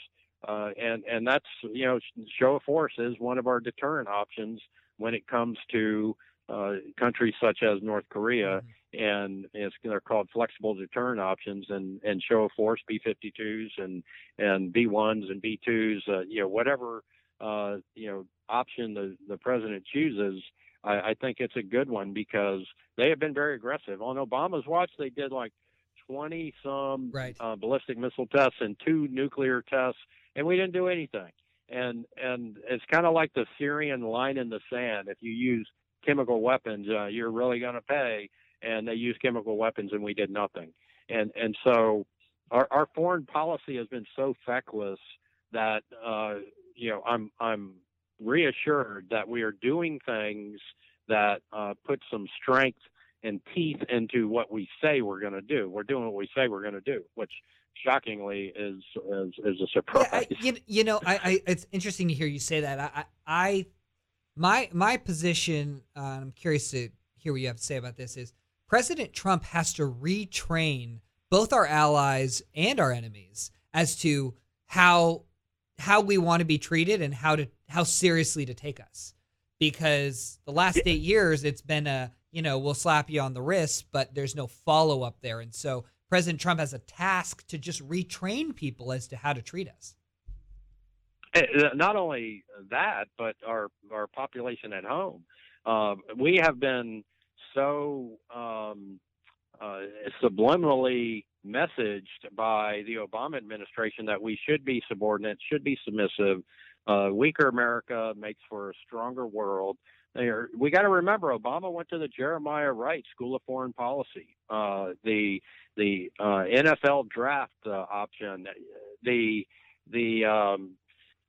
uh, and and that's you know show of force is one of our deterrent options when it comes to uh, countries such as North Korea, mm-hmm. And it's, they're called flexible deterrent options, and, and show of force B-52s and and B-1s and B-2s, uh, you know whatever uh, you know option the the president chooses. I, I think it's a good one because they have been very aggressive. On Obama's watch, they did like 20 some right. uh, ballistic missile tests and two nuclear tests, and we didn't do anything and and it's kind of like the Syrian line in the sand. If you use chemical weapons, uh, you're really going to pay. And they used chemical weapons, and we did nothing. And and so our, our foreign policy has been so feckless that uh, you know I'm I'm reassured that we are doing things that uh, put some strength and teeth into what we say we're going to do. We're doing what we say we're going to do, which shockingly is is, is a surprise. I, you, you know, I, I, it's interesting to hear you say that. I, I my my position. Uh, I'm curious to hear what you have to say about this. Is President Trump has to retrain both our allies and our enemies as to how how we want to be treated and how to how seriously to take us because the last eight years it's been a you know we'll slap you on the wrist but there's no follow up there and so President Trump has a task to just retrain people as to how to treat us. Eh, not only that, but our our population at home. Uh, we have been so um, uh, subliminally messaged by the Obama administration that we should be subordinate, should be submissive, Uh, weaker America makes for a stronger world. There, we got to remember, Obama went to the Jeremiah Wright School of Foreign Policy. Uh, the the uh, NFL draft uh, option, the the um,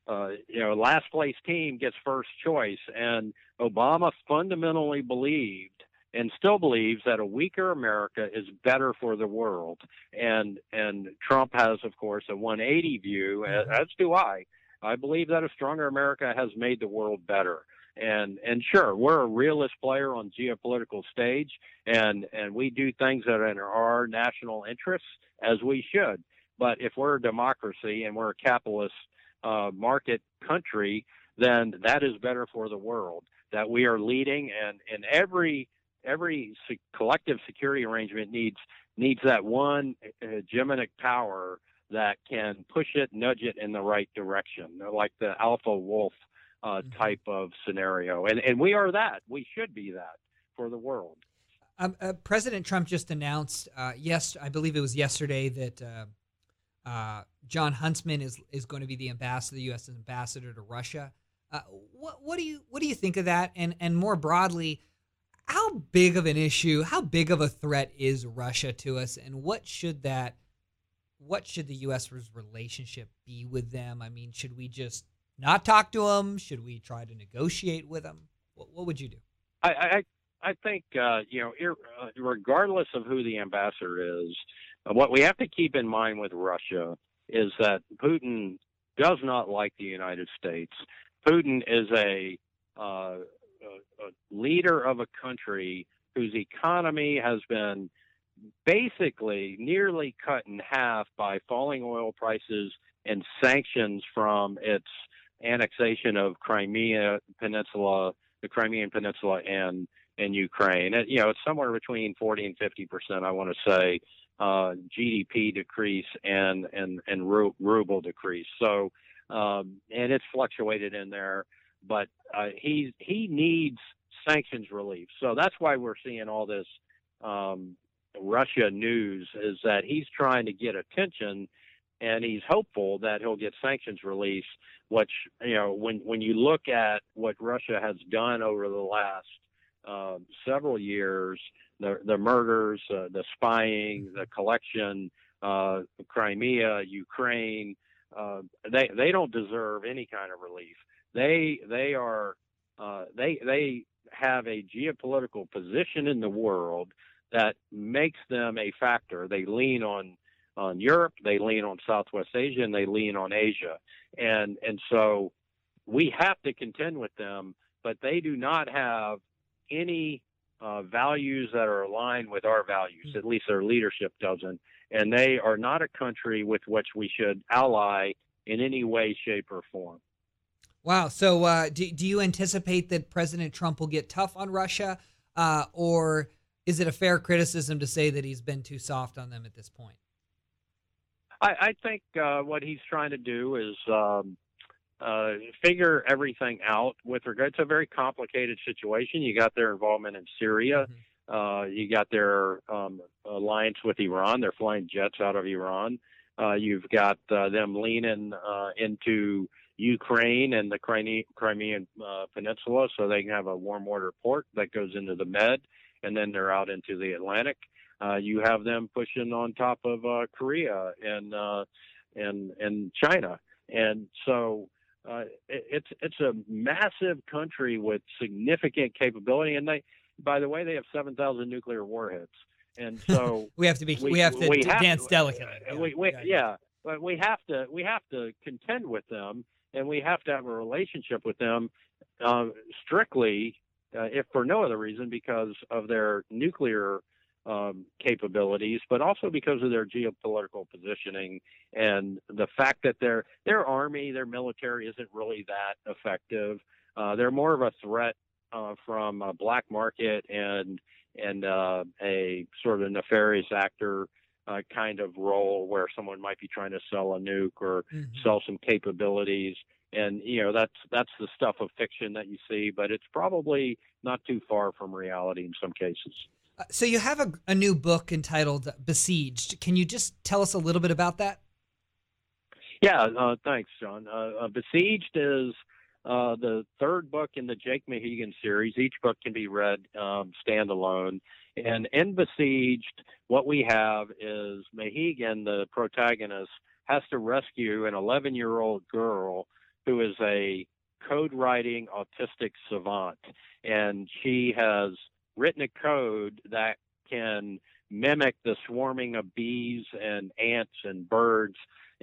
uh, you know last place team gets first choice, and Obama fundamentally believed and still believes that a weaker America is better for the world. And and Trump has, of course, a 180 view, as do I. I believe that a stronger America has made the world better. And and sure, we're a realist player on geopolitical stage, and and we do things that are in our national interests as we should. But if we're a democracy and we're a capitalist uh, market country, then that is better for the world. That we are leading, and in every every collective security arrangement needs needs that one hegemonic power that can push it, nudge it in the right direction, like the alpha wolf uh, Mm-hmm. type of scenario. And and we are that. We should be that for the world. Um, uh, President Trump just announced, uh, yes, I believe it was yesterday, that uh, uh, Jon Huntsman is is going to be the ambassador, the U.S. ambassador to Russia. Uh, what what do you what do you think of that? And and more broadly, how big of an issue, how big of a threat is Russia to us, and what should that what should the U.S.'s relationship be with them? I mean, should we just not talk to them? Should we try to negotiate with them? What, what would you do? I I, I think uh, you know, uh, regardless of who the ambassador is, uh, what we have to keep in mind with Russia is that Putin does not like the United States. Putin is a, uh, a, a leader of a country whose economy has been basically nearly cut in half by falling oil prices and sanctions from its annexation of Crimea Peninsula, the Crimean Peninsula, and and Ukraine. And, you know, it's somewhere between 40 and 50 percent. I want to say uh, GDP decrease and and and ru- ruble decrease. So um, and it's fluctuated in there, but uh, he he needs sanctions relief. So that's why we're seeing all this um, Russia news is that he's trying to get attention and he's hopeful that he'll get sanctions release which you know when when you look at what Russia has done over the last uh, several years the the murders uh, the spying the collection uh, Crimea Ukraine uh, they they don't deserve any kind of relief they they are uh, they they have a geopolitical position in the world that makes them a factor. They lean on on Europe, they lean on Southwest Asia, and they lean on Asia, and and so we have to contend with them. But they do not have any uh, values that are aligned with our values. At least their leadership doesn't, and they are not a country with which we should ally in any way, shape, or form. Wow. So, uh, do, do you anticipate that President Trump will get tough on Russia, uh, or is it a fair criticism to say that he's been too soft on them at this point? I, I think uh, what he's trying to do is um, uh, figure everything out with regard to a very complicated situation. You got their involvement in Syria. Uh, you got their um, alliance with Iran. They're flying jets out of Iran. Uh, you've got uh, them leaning uh, into Ukraine and the Crimean uh, Peninsula so they can have a warm water port that goes into the Med, and then they're out into the Atlantic. Uh, you have them pushing on top of uh, Korea and uh, and and China, and so uh, it, it's it's a massive country with significant capability. And they, by the way, they have seven thousand nuclear warheads, and so we have to be we, have to we have dance to- delicately. we, we, yeah, but we have to we have to contend with them, and we have to have a relationship with them uh, strictly, uh, if for no other reason, because of their nuclear um, capabilities, but also because of their geopolitical positioning and the fact that their their army, their military isn't really that effective. Uh, they're more of a threat uh, from a black market and and uh, a sort of nefarious actor uh, kind of role where someone might be trying to sell a nuke or sell some capabilities. And you know that's that's the stuff of fiction that you see, but it's probably not too far from reality in some cases. Uh, so you have a, a new book entitled Besieged. Can you just tell us a little bit about that? Yeah, uh, thanks, John. Uh, uh, Besieged is uh, the third book in the Jake Mahegan series. Each book can be read um, standalone. And in Besieged, what we have is Mahegan, the protagonist, has to rescue an 11 year old girl who is a code writing autistic savant. And she has written a code that can mimic the swarming of bees and ants and birds.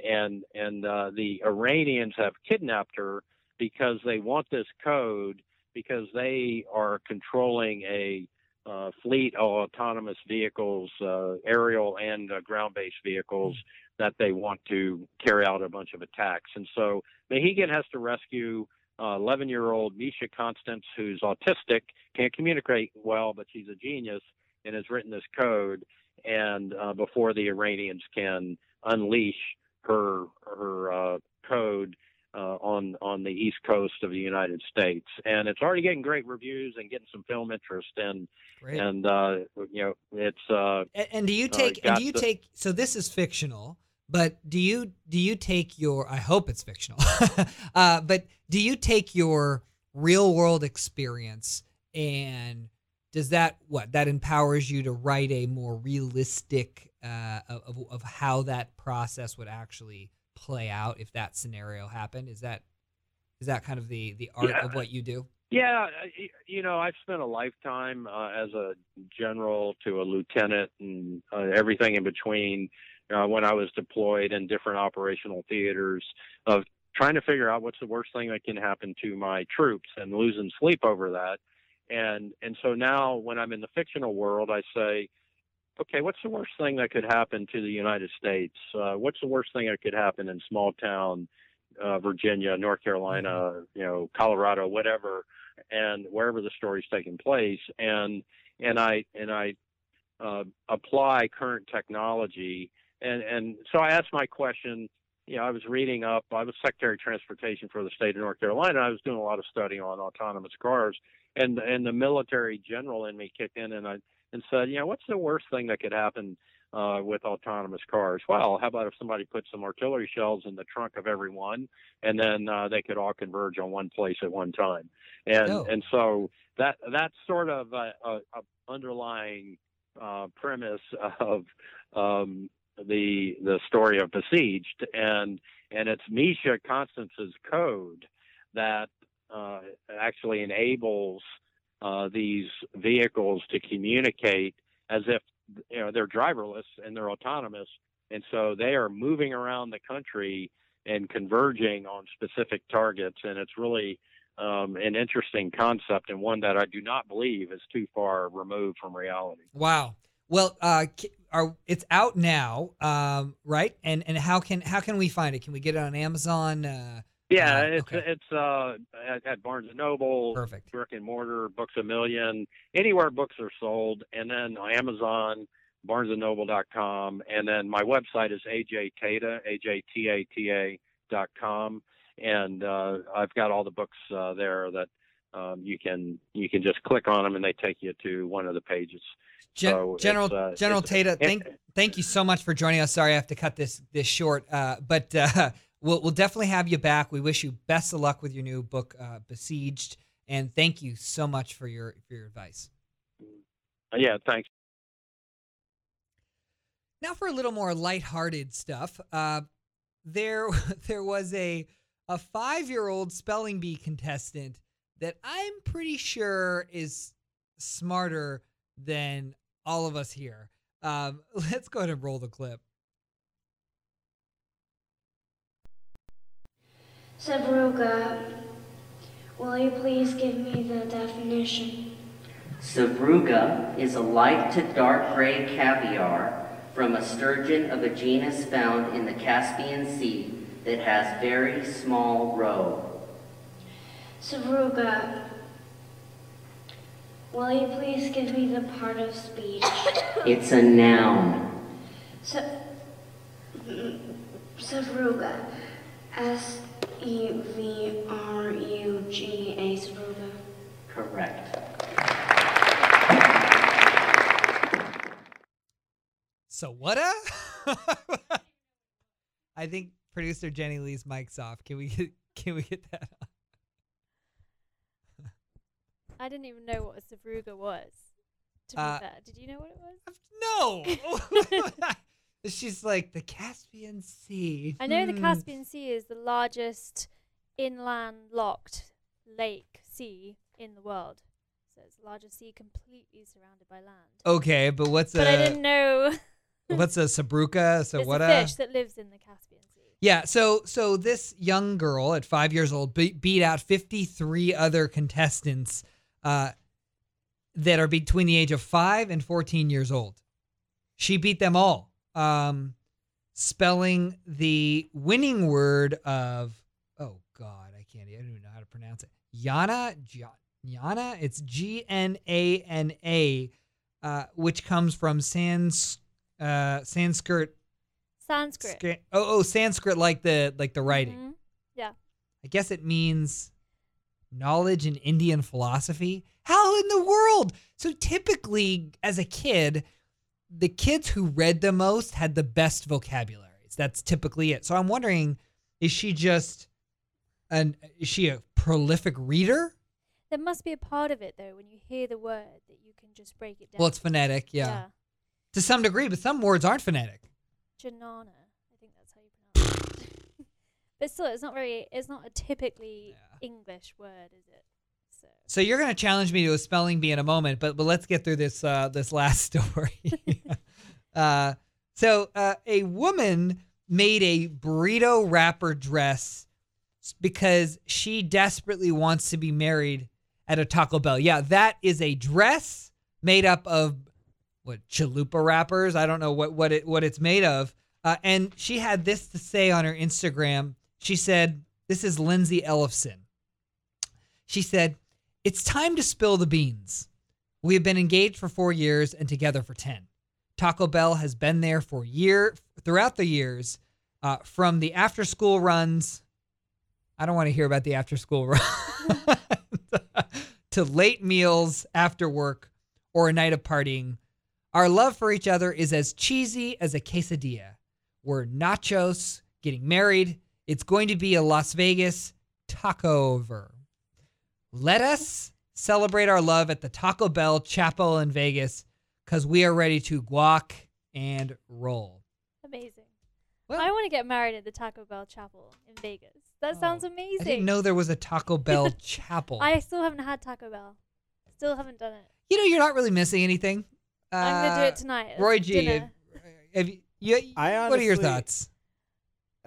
And, and uh, the Iranians have kidnapped her because they want this code because they are controlling a uh, fleet of autonomous vehicles, uh, aerial and uh, ground based vehicles that they want to carry out a bunch of attacks. And so Mahegan has to rescue 11 uh, year old Misha Constance, who's autistic, can't communicate well, but she's a genius and has written this code. And uh, before the Iranians can unleash her her uh, code uh, on on the east coast of the United States, and it's already getting great reviews and getting some film interest. And Great. and uh, you know it's uh, And, and do you uh, take? and do you the- take? So this is fictional, but do you do you take your? I hope it's fictional. uh, but do you take your real world experience and does that what that empowers you to write a more realistic uh, of of how that process would actually play out if that scenario happened? Is that is that kind of the the art Yeah. of what you do? Yeah, you know, I've spent a lifetime uh, as a general to a lieutenant and uh, everything in between. Uh, when I was deployed in different operational theaters, of trying to figure out what's the worst thing that can happen to my troops and losing sleep over that. And and so now when I'm in the fictional world, I say, okay, what's the worst thing that could happen to the United States? Uh, what's the worst thing that could happen in small town uh, Virginia, North Carolina, you know, Colorado, whatever, and wherever the story's taking place, and and I and I uh, apply current technology, and and so I asked my question. You know, I was reading up. I was Secretary of Transportation for the state of North Carolina. I was doing a lot of study on autonomous cars, and and the military general in me kicked in, and I and said, you know, what's the worst thing that could happen uh, with autonomous cars. Well, how about if somebody put some artillery shells in the trunk of every one, and then uh, they could all converge on one place at one time? And Oh. and so that that's sort of a, a, a underlying uh, premise of um, the the story of Besieged, and and it's Misha Constance's code that uh, actually enables uh, these vehicles to communicate as if you know they're driverless and they're autonomous, and so they are moving around the country and converging on specific targets, and it's really um, an interesting concept and one that I do not believe is too far removed from reality. Wow. Well, uh, are it's out now, um, right? And and how can how can we find it? Can we get it on Amazon? Uh, Yeah, uh, it's okay. it's uh, at, at Barnes and Noble, Perfect. brick and mortar, Books a Million, anywhere books are sold, and then on Amazon, BarnesandNoble.com, and then my website is ajtata, a-j-t-a-t-a dot com, and uh, I've got all the books uh, there that um, you can you can just click on them and they take you to one of the pages. Gen- So General uh, General Tata, thank thank you so much for joining us. Sorry, I have to cut this this short, uh, but uh, we'll we'll definitely have you back. We wish you best of luck with your new book, uh, Besieged, and thank you so much for your for your advice. Yeah, thanks. Now for a little more lighthearted stuff. Uh, there there was a a five year old spelling bee contestant that I'm pretty sure is smarter than all of us here. Um, let's go ahead and roll the clip. Sevruga, will you please give me the definition? Sevruga is a light to dark gray caviar from a sturgeon of a genus found in the Caspian Sea that has very small roe. Sevruga, will you please give me the part of speech? It's a noun. Sa- mm, Sevruga, S E V R U G A, Sevruga. Correct. So what a? I think producer Jenny Lee's mic's off. Can we get can we get that? On? I didn't even know what a Savruga was. To be Uh, fair, did you know what it was? No. She's like the Caspian Sea. I know the Hmm. Caspian Sea is the largest inland locked lake sea in the world. So it's the largest sea completely surrounded by land. Okay, but what's but a I didn't know. what's a sabruka? So it's what a a fish that lives in the Caspian Sea. Yeah, so so this young girl at five years old be- beat out 53 other contestants uh, that are between the age of five and 14 years old. She beat them all, um, spelling the winning word of oh god, I can't, I don't even know how to pronounce it. Yana, Yana, it's G N A N A, uh, which comes from sans uh, Sanskrit Sanskrit. Oh, oh, Sanskrit like the like the writing. Mhm. Yeah. I guess it means knowledge in Indian philosophy. How in the world? So typically, as a kid, the kids who read the most had the best vocabularies. That's typically it. So I'm wondering, is she just an is she a prolific reader? There must be a part of it though when you hear the word that you can just break it down. Well, it's phonetic, yeah. Yeah. To some degree, but some words aren't phonetic. Janana. I think that's how you pronounce it. but still, it's not very. It's not a typically English word, is it? So you're going to challenge me to a spelling bee in a moment, but but let's get through this uh, this last story. uh, so uh, a woman made a burrito wrapper dress because she desperately wants to be married at a Taco Bell. Yeah, that is a dress made up of what chalupa wrappers. I don't know what what it what it's made of. Uh, and she had this to say on her Instagram. She said, "This is Lindsay Ellefson." She said, It's time to spill the beans. We have been engaged for four years and together for 10. Taco Bell has been there for year throughout the years, uh, from the after school runs. I don't want to hear about the after school run to late meals after work or a night of partying. Our love for each other is as cheesy as a quesadilla. We're nachos, getting married. It's going to be a Las Vegas taco over. Let us celebrate our love at the Taco Bell Chapel in Vegas because we are ready to guac and roll. amazing. I want to get married at the Taco Bell Chapel in Vegas. That sounds amazing. Oh, I didn't know there was a Taco Bell Chapel. I still haven't had Taco Bell. Still haven't done it. you know, you're not really missing anything. I'm gonna do Uh, it tonight. Roy G, dinner. have you, you, I what are your thoughts?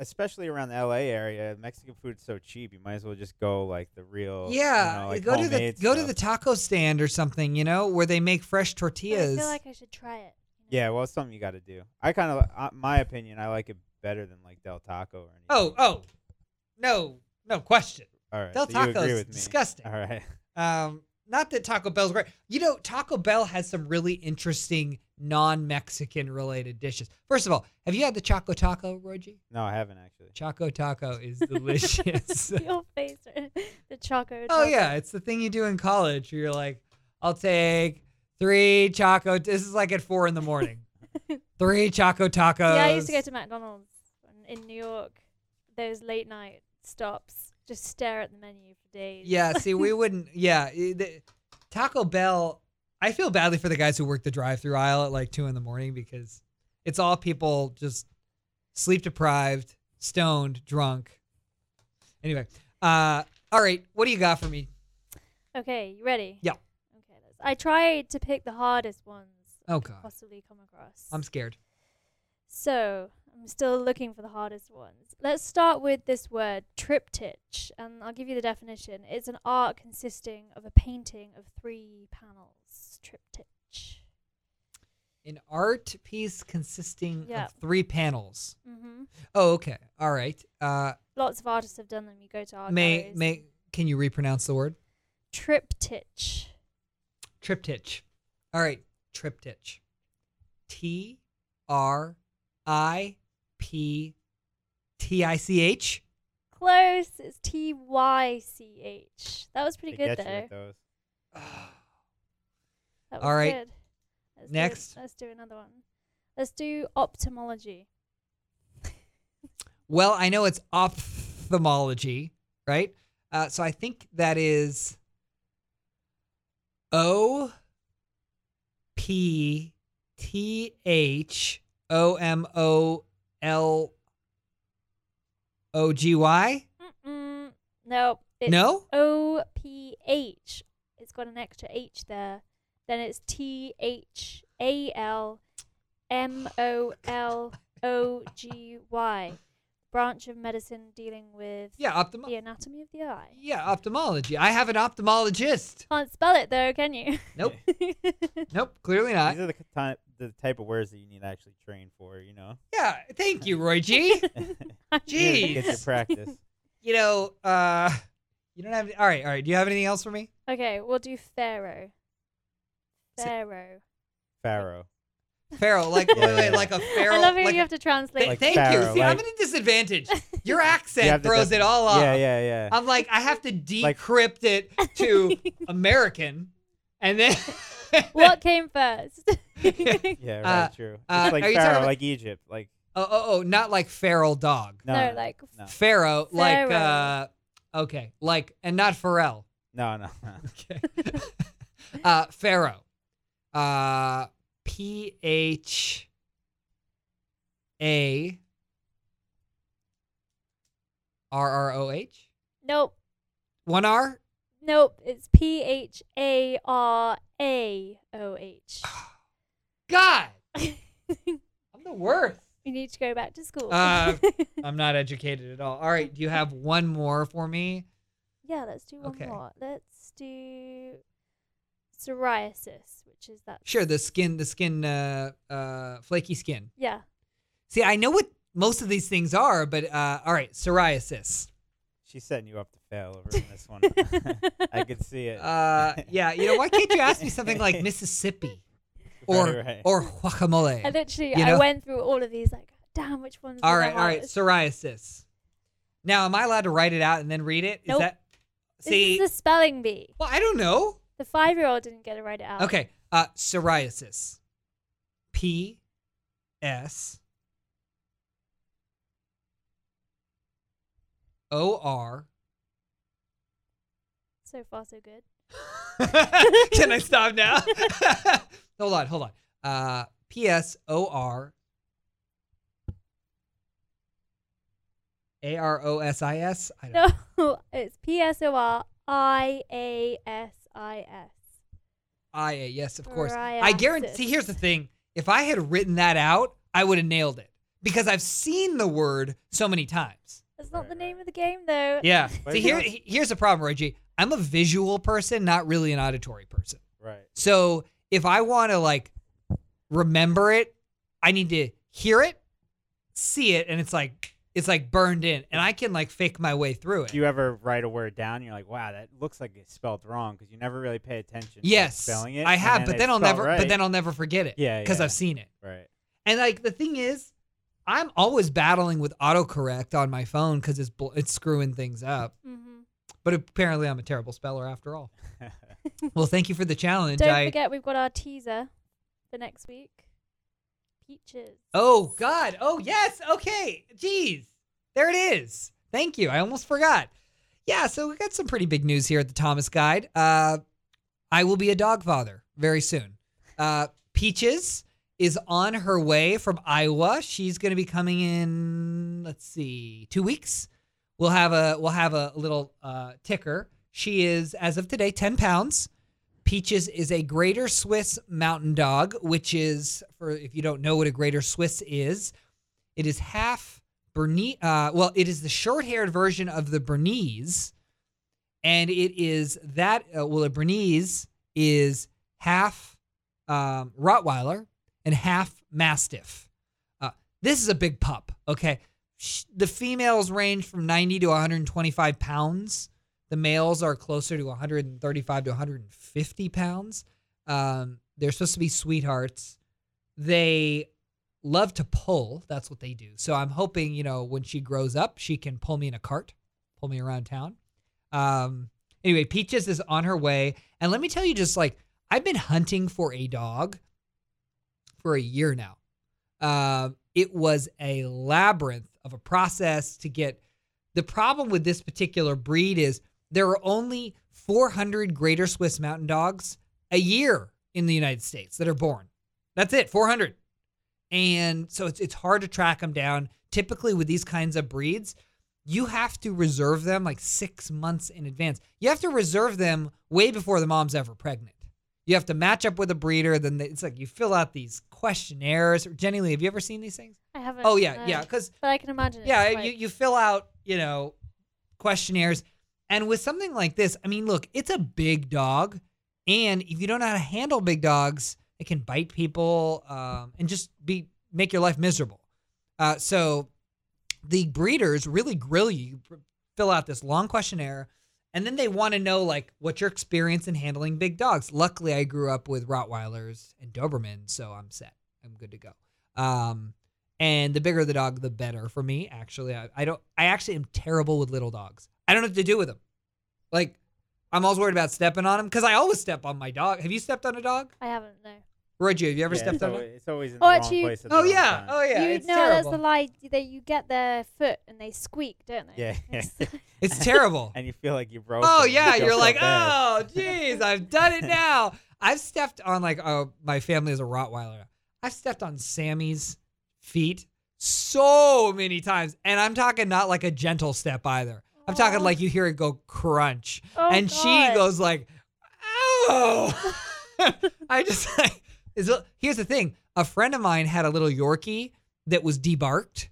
Especially around the LA area, Mexican food's so cheap. You might as well just go like the real. Yeah, you know, like go to the homemade go to the taco stand or something, you know, where they make fresh But I tortillas. feel like I should try it. Yeah, well, it's something you got to do. I kind of, uh, my opinion, I like it better than like Del Taco or anything. oh, oh, no, no question. All right, Del so you agree Taco's with me. disgusting. All right. Um, not that Taco Bell's great. You know, Taco Bell has some really interesting non-Mexican related dishes. First of all, have you had the Choco Taco, Roji? No, I haven't actually. Choco Taco is delicious. Your face, uh, the choco. Oh, Taco. oh yeah, it's the thing you do in college where you're like, I'll take three Choco. This is like at four in the morning. three Choco Tacos. Yeah, I used to go to McDonald's in- in New York. Those late night stops, just stare at the menu for days. Yeah, see, we wouldn't. Yeah, the, Taco Bell. I feel badly for the guys who work the drive-through aisle at like two in the morning because it's all people just sleep deprived, stoned, drunk. Anyway, uh, all right, what do you got for me? Okay, you ready? Yeah. Okay. I tried to pick the hardest ones. I Oh, could God. Possibly come across. I'm scared. So I'm still looking for the hardest ones. Let's start with this word, triptych, and I'll give you the definition. It's an art consisting of a painting of three panels. Triptych. An art piece consisting Yeah. of three panels. Mhm. Oh, okay. All right. Uh, Lots of artists have done them. You go to art may galleries. may can you repronounce the word? Triptych. Triptych. All right, triptych. T R I P T I C H. Close. It's T Y C H. That was pretty They good get you though. with those. That was All right. good. Let's do- Next. let's do another one. Let's do ophthalmology. Well, I know it's ophthalmology, right? Uh, so I think that is O P T H O M O L O G Y. Nope. No? O P H. It's got an extra H there. Then it's T H A L M O L O G Y. Branch of medicine dealing with Yeah, ophthalmo- the anatomy of the eye. Yeah, ophthalmology. I have an ophthalmologist. Can't spell it though, can you? Nope. nope, clearly not. These are the ki- type the type of words that you need to actually train for. You know. Yeah, thank you, Roy G. Jeez. Get your practice. You know, uh, you don't have. All right, all right. Do you have anything else for me? okay, we'll do Pharaoh. Pharaoh. Pharaoh. Pharaoh, like Yeah, wait, wait, yeah. like a pharaoh. I love how like you have to translate. Th- Like thank pharaoh, you. See, I'm like- at a disadvantage. Your accent have throws def- it all off. Yeah, yeah, yeah. I'm like, I have to decrypt it to American, and then what came first? yeah, right. Uh, true. It's uh, like are you talking Pharaoh, about- like Egypt, like oh, oh, oh, not like feral dog. no, no, no, like no, Pharaoh, like uh, okay, like and not Pharrell. no, no, no. Okay. uh, Pharaoh. Uh, P H A R R O H. nope. One R. Nope. It's P H A R A O H. God, I'm the worst. You need to go back to school. Uh, I'm not educated at all. All right, do you have one more for me? yeah, let's do one okay. more. Let's do psoriasis, which is that. Sure, the skin, the skin, uh, uh, flaky skin. Yeah. See, I know what most of these things are, but uh, all right, psoriasis. She's setting you up to fail over in this one. I could see it. Uh, yeah, you know, why can't you ask me something like Mississippi or Right, right. or guacamole? I literally, You I went through all of these, like, damn, which one's All right, the all right, psoriasis. Now, am I allowed to write it out and then read it? Is Nope. that This see? is a spelling bee. well, I don't know. The five-year-old didn't get it right out. Okay, uh, psoriasis. P S O R. So far, so good. Can I stop now? hold on, hold on. Uh, P S O R A R O S I S. I don't No, it's P S O R I A S I S. I A. Yes, of course. I guarantee. Psoriasis. See, here's the thing. If I had written that out, I would have nailed it because I've seen the word so many times. That's not the name of the game, though. Yeah. But See, here, here's the problem, Reggie. I'm a visual person, not really an auditory person. right. So if I want to like remember it, I need to hear it, see it, and it's like it's like burned in, and I can like fake my way through it. Do you ever write a word down? You're like, wow, that looks like it's spelled wrong because you never really pay attention. to yes, spelling it. I and have, but then I'll never, right. but then I'll never forget it. Yeah, because yeah. I've seen it. right. And like the thing is, I'm always battling with autocorrect on my phone because it's bl- it's screwing things up. hmm But apparently, I'm a terrible speller after all. well, thank you for the challenge. Don't I forget, we've got our teaser for next week. Peaches. oh God, oh yes, okay, jeez, there it is. Thank you. I almost forgot. Yeah, so we got some pretty big news here at the Thomas Guide. Uh, I will be a dog father very soon. Uh, Peaches is on her way from Iowa. She's going to be coming in. Let's see, two weeks. We'll have a we'll have a little uh, ticker. She is, as of today, ten pounds. Peaches is a Greater Swiss Mountain Dog, which is, for if you don't know what a Greater Swiss is, it is half Bernese. Uh, well, it is the short-haired version of the Bernese, and it is that. Uh, well, a Bernese is half um, Rottweiler and half Mastiff. Uh, this is a big pup. Okay, the females range from 90 to 125 pounds. The males are closer to 135 to 150 pounds. Um, they're supposed to be sweethearts. They love to pull. That's what they do. So I'm hoping, you know, when she grows up, she can pull me in a cart, pull me around town. Um, anyway, Peaches is on her way. And let me tell you, just like I've been hunting for a dog for a year now. Um, it was a labyrinth of a process to get. The problem with this particular breed is there are only 400 Greater Swiss Mountain Dogs a year in the United States that are born. That's it, 400. And so it's it's hard to track them down. Typically with these kinds of breeds, you have to reserve them like 6 months in advance. You have to reserve them way before the mom's ever pregnant. You have to match up with a breeder. Then they, it's like you fill out these questionnaires. Jenny Lee, have you ever seen these things? I haven't. Oh yeah, no. yeah. Because But I can imagine. yeah, you, you fill out, you know, questionnaires. And with something like this, I mean, look, it's a big dog. And if you don't know how to handle big dogs, it can bite people um, and just be make your life miserable. Uh, so the breeders really grill you. You fill out this long questionnaire, and then they want to know like what's your experience in handling big dogs. Luckily, I grew up with Rottweilers and Dobermans, so I'm set. I'm good to go. Um, and the bigger the dog, the better for me. Actually, I, I don't. I actually am terrible with little dogs. I don't know what to do with them. Like, I'm always worried about stepping on them because I always step on my dog. Have you stepped on a dog? I haven't. No. Roy, you have you ever Yeah, stepped it's on always, it? it's always in Oh, the wrong actually- place at the Oh wrong yeah, time. oh yeah. you it's know, terrible. that's the lie. that you get their foot and they squeak, don't they? Yeah, yeah. It's- It's terrible. and you feel like you broke. Oh them. You yeah, you're like, oh jeez, I've done it now. I've stepped on like, oh, my family is a Rottweiler. I've stepped on Sammy's feet so many times, and I'm talking not like a gentle step either. I'm talking like you hear it go crunch, Oh, and she goes like, oh. I just like. Is, here's the thing: a friend of mine had a little Yorkie that was debarked,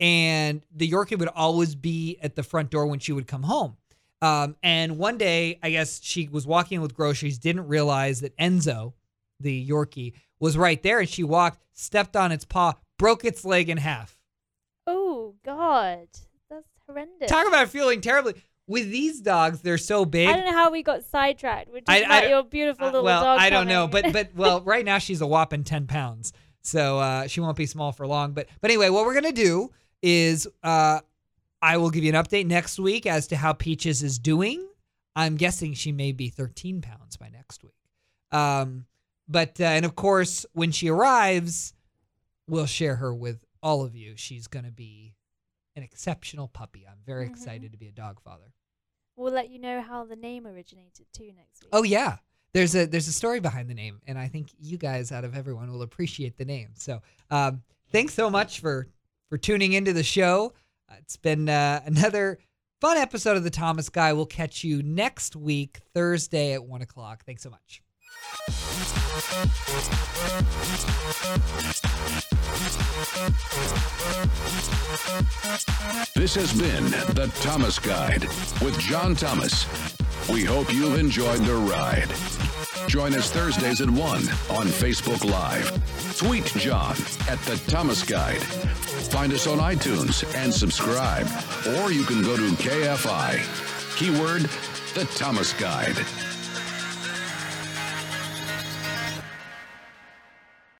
and the Yorkie would always be at the front door when she would come home. Um, and one day, I guess she was walking with groceries, didn't realize that Enzo, the Yorkie, was right there, and she walked, stepped on its paw, broke its leg in half. Oh God, horrendous. Talk about feeling terribly. With these dogs, they're so big. I don't know how we got sidetracked. We're just I- about your beautiful Uh, little well, dog. I don't know, but but well, right now she's a whopping ten pounds, so uh, she won't be small for long. But but anyway, what we're gonna do is uh, I will give you an update next week as to how Peaches is doing. I'm guessing she may be 13 pounds by next week. Um, but uh, and of course, when she arrives, we'll share her with all of you. She's gonna be an exceptional puppy. I'm very Mhm. excited to be a dog father. we'll let you know how the name originated too next week. Oh yeah. There's a there's a story behind the name, and I think you guys out of everyone will appreciate the name. So um, thanks so much for for tuning into the show. Uh, it's been uh, another fun episode of the Thomas Guide. We'll catch you next week, Thursday at one o'clock. Thanks so much. This has been The Thomas Guide with John Thomas. We hope you've enjoyed the ride. Join us Thursdays at 1 on Facebook Live. Tweet John at The Thomas Guide. Find us on iTunes and subscribe. Or you can go to KFI. Keyword The Thomas Guide.